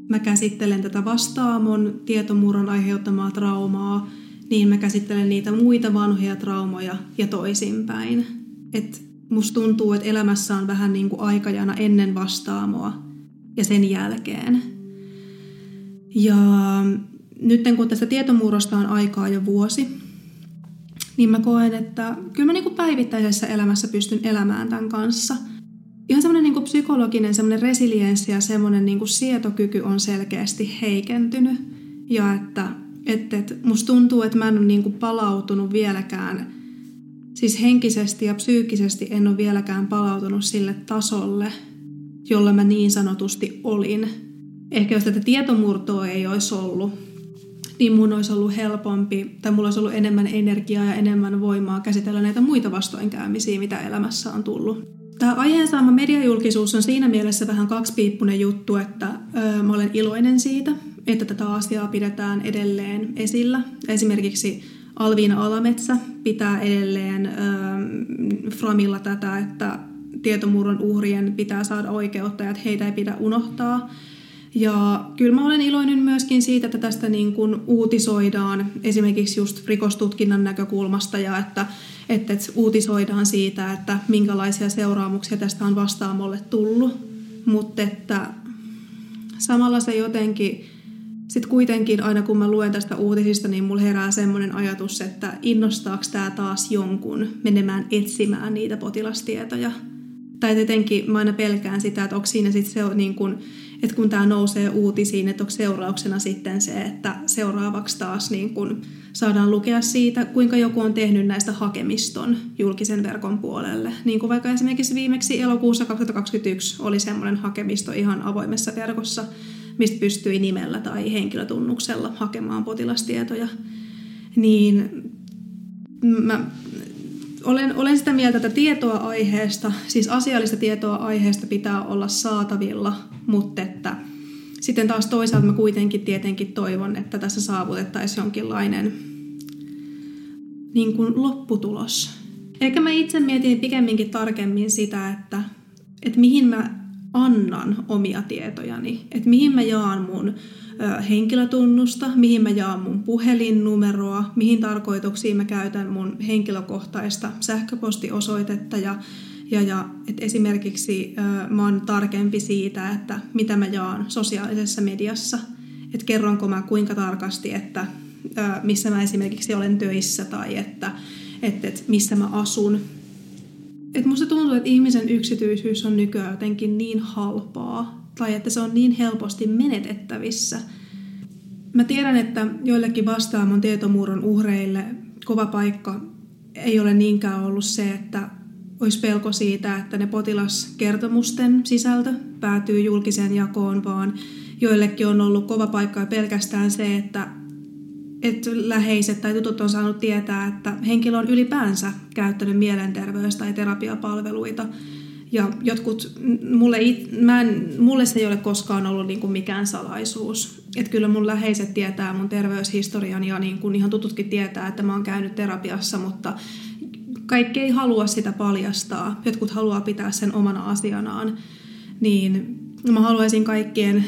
mä käsittelen tätä vastaamon tietomurron aiheuttamaa traumaa, niin mä käsittelen niitä muita vanhoja traumoja ja toisinpäin. Et musta tuntuu, että elämässä on vähän niin kuin aikajana ennen vastaamoa ja sen jälkeen. Ja nyt kun tästä tietomurrosta on aikaa jo vuosi, niin mä koen, että kyllä mä niin kuin päivittäisessä elämässä pystyn elämään tämän kanssa – ihan semmoinen niin psykologinen semmoinen resilienssi ja semmoinen niin kuin sietokyky on selkeästi heikentynyt. Ja että, että, että musta tuntuu, että mä en ole niin kuin palautunut vieläkään, siis henkisesti ja psyykkisesti en ole vieläkään palautunut sille tasolle, jolla mä niin sanotusti olin. Ehkä jos tätä tietomurtoa ei olisi ollut, niin mun olisi ollut helpompi, tai mulla olisi ollut enemmän energiaa ja enemmän voimaa käsitellä näitä muita vastoinkäymisiä, mitä elämässä on tullut. Tämä aiheen saama mediajulkisuus on siinä mielessä vähän kaksipiippunen juttu, että ö, mä olen iloinen siitä, että tätä asiaa pidetään edelleen esillä. Esimerkiksi Alviina Alametsä pitää edelleen ö, Framilla tätä, että tietomurron uhrien pitää saada oikeutta ja että heitä ei pidä unohtaa. Ja kyllä mä olen iloinen myöskin siitä, että tästä niin kuin uutisoidaan esimerkiksi just rikostutkinnan näkökulmasta ja että, että, että uutisoidaan siitä, että minkälaisia seuraamuksia tästä on vastaamolle tullut. Mutta että samalla se jotenkin, sitten kuitenkin aina kun mä luen tästä uutisista, niin mulla herää semmoinen ajatus, että innostaako tämä taas jonkun menemään etsimään niitä potilastietoja. Tai jotenkin mä aina pelkään sitä, että onko siinä sitten se niin kuin, että kun tämä nousee uutisiin, että onko seurauksena sitten se, että seuraavaksi taas niin kun saadaan lukea siitä, kuinka joku on tehnyt näistä hakemiston julkisen verkon puolelle. Niin kuin vaikka esimerkiksi viimeksi elokuussa 2021 oli semmoinen hakemisto ihan avoimessa verkossa, mistä pystyi nimellä tai henkilötunnuksella hakemaan potilastietoja. Niin mä olen, olen sitä mieltä, että tietoa aiheesta, siis asiallista tietoa aiheesta pitää olla saatavilla, mutta että sitten taas toisaalta mä kuitenkin tietenkin toivon, että tässä saavutettaisiin jonkinlainen niin kuin lopputulos. Ehkä mä itse mietin pikemminkin tarkemmin sitä, että, että mihin mä annan omia tietojani, että mihin mä jaan mun henkilötunnusta, mihin mä jaan mun puhelinnumeroa, mihin tarkoituksiin mä käytän mun henkilökohtaista sähköpostiosoitetta ja, ja, ja et esimerkiksi mä oon tarkempi siitä, että mitä mä jaan sosiaalisessa mediassa, että kerronko mä kuinka tarkasti, että missä mä esimerkiksi olen töissä tai että, että, että missä mä asun. Et musta tuntuu, että ihmisen yksityisyys on nykyään jotenkin niin halpaa, tai että se on niin helposti menetettävissä. Mä tiedän, että joillekin vastaamon tietomuuron uhreille kova paikka ei ole niinkään ollut se, että olisi pelko siitä, että ne potilaskertomusten sisältö päätyy julkiseen jakoon, vaan joillekin on ollut kova paikka pelkästään se, että, että läheiset tai tutut on saanut tietää, että henkilö on ylipäänsä käyttänyt mielenterveys- tai terapiapalveluita – ja jotkut, mulle, it, mä en, mulle se ei ole koskaan ollut niin kuin mikään salaisuus. Että kyllä mun läheiset tietää mun terveyshistorian ja niin kuin ihan tututkin tietää, että mä oon käynyt terapiassa, mutta kaikki ei halua sitä paljastaa. Jotkut haluaa pitää sen omana asianaan. Niin mä haluaisin kaikkien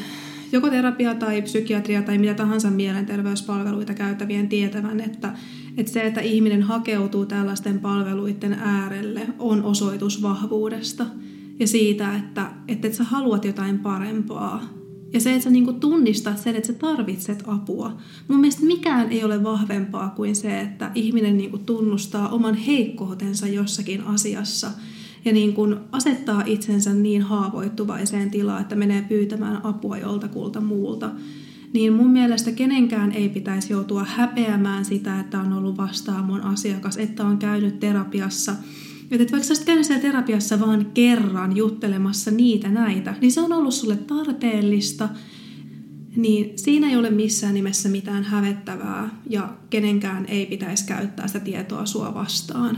joko terapia tai psykiatria tai mitä tahansa mielenterveyspalveluita käyttävien tietävän, että, että se, että ihminen hakeutuu tällaisten palveluiden äärelle, on osoitus vahvuudesta ja siitä, että, että, että sä haluat jotain parempaa. Ja se, että sä niinku tunnistat sen, että sä tarvitset apua. Mun mielestä mikään ei ole vahvempaa kuin se, että ihminen niinku tunnustaa oman heikkoutensa jossakin asiassa – ja niin kuin asettaa itsensä niin haavoittuvaiseen tilaan, että menee pyytämään apua joltakulta muulta, niin mun mielestä kenenkään ei pitäisi joutua häpeämään sitä, että on ollut vastaamon asiakas, että on käynyt terapiassa. Että vaikka sä käynyt siellä terapiassa vaan kerran juttelemassa niitä näitä, niin se on ollut sulle tarpeellista, niin siinä ei ole missään nimessä mitään hävettävää ja kenenkään ei pitäisi käyttää sitä tietoa sua vastaan.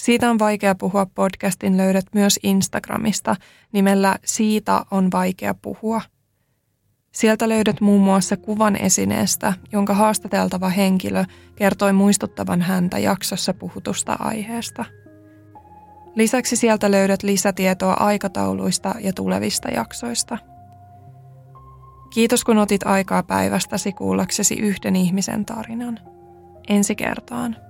Siitä on vaikea puhua podcastin löydät myös Instagramista nimellä Siitä on vaikea puhua. Sieltä löydät muun muassa kuvan esineestä, jonka haastateltava henkilö kertoi muistuttavan häntä jaksossa puhutusta aiheesta. Lisäksi sieltä löydät lisätietoa aikatauluista ja tulevista jaksoista. Kiitos kun otit aikaa päivästäsi kuullaksesi yhden ihmisen tarinan. Ensi kertaan.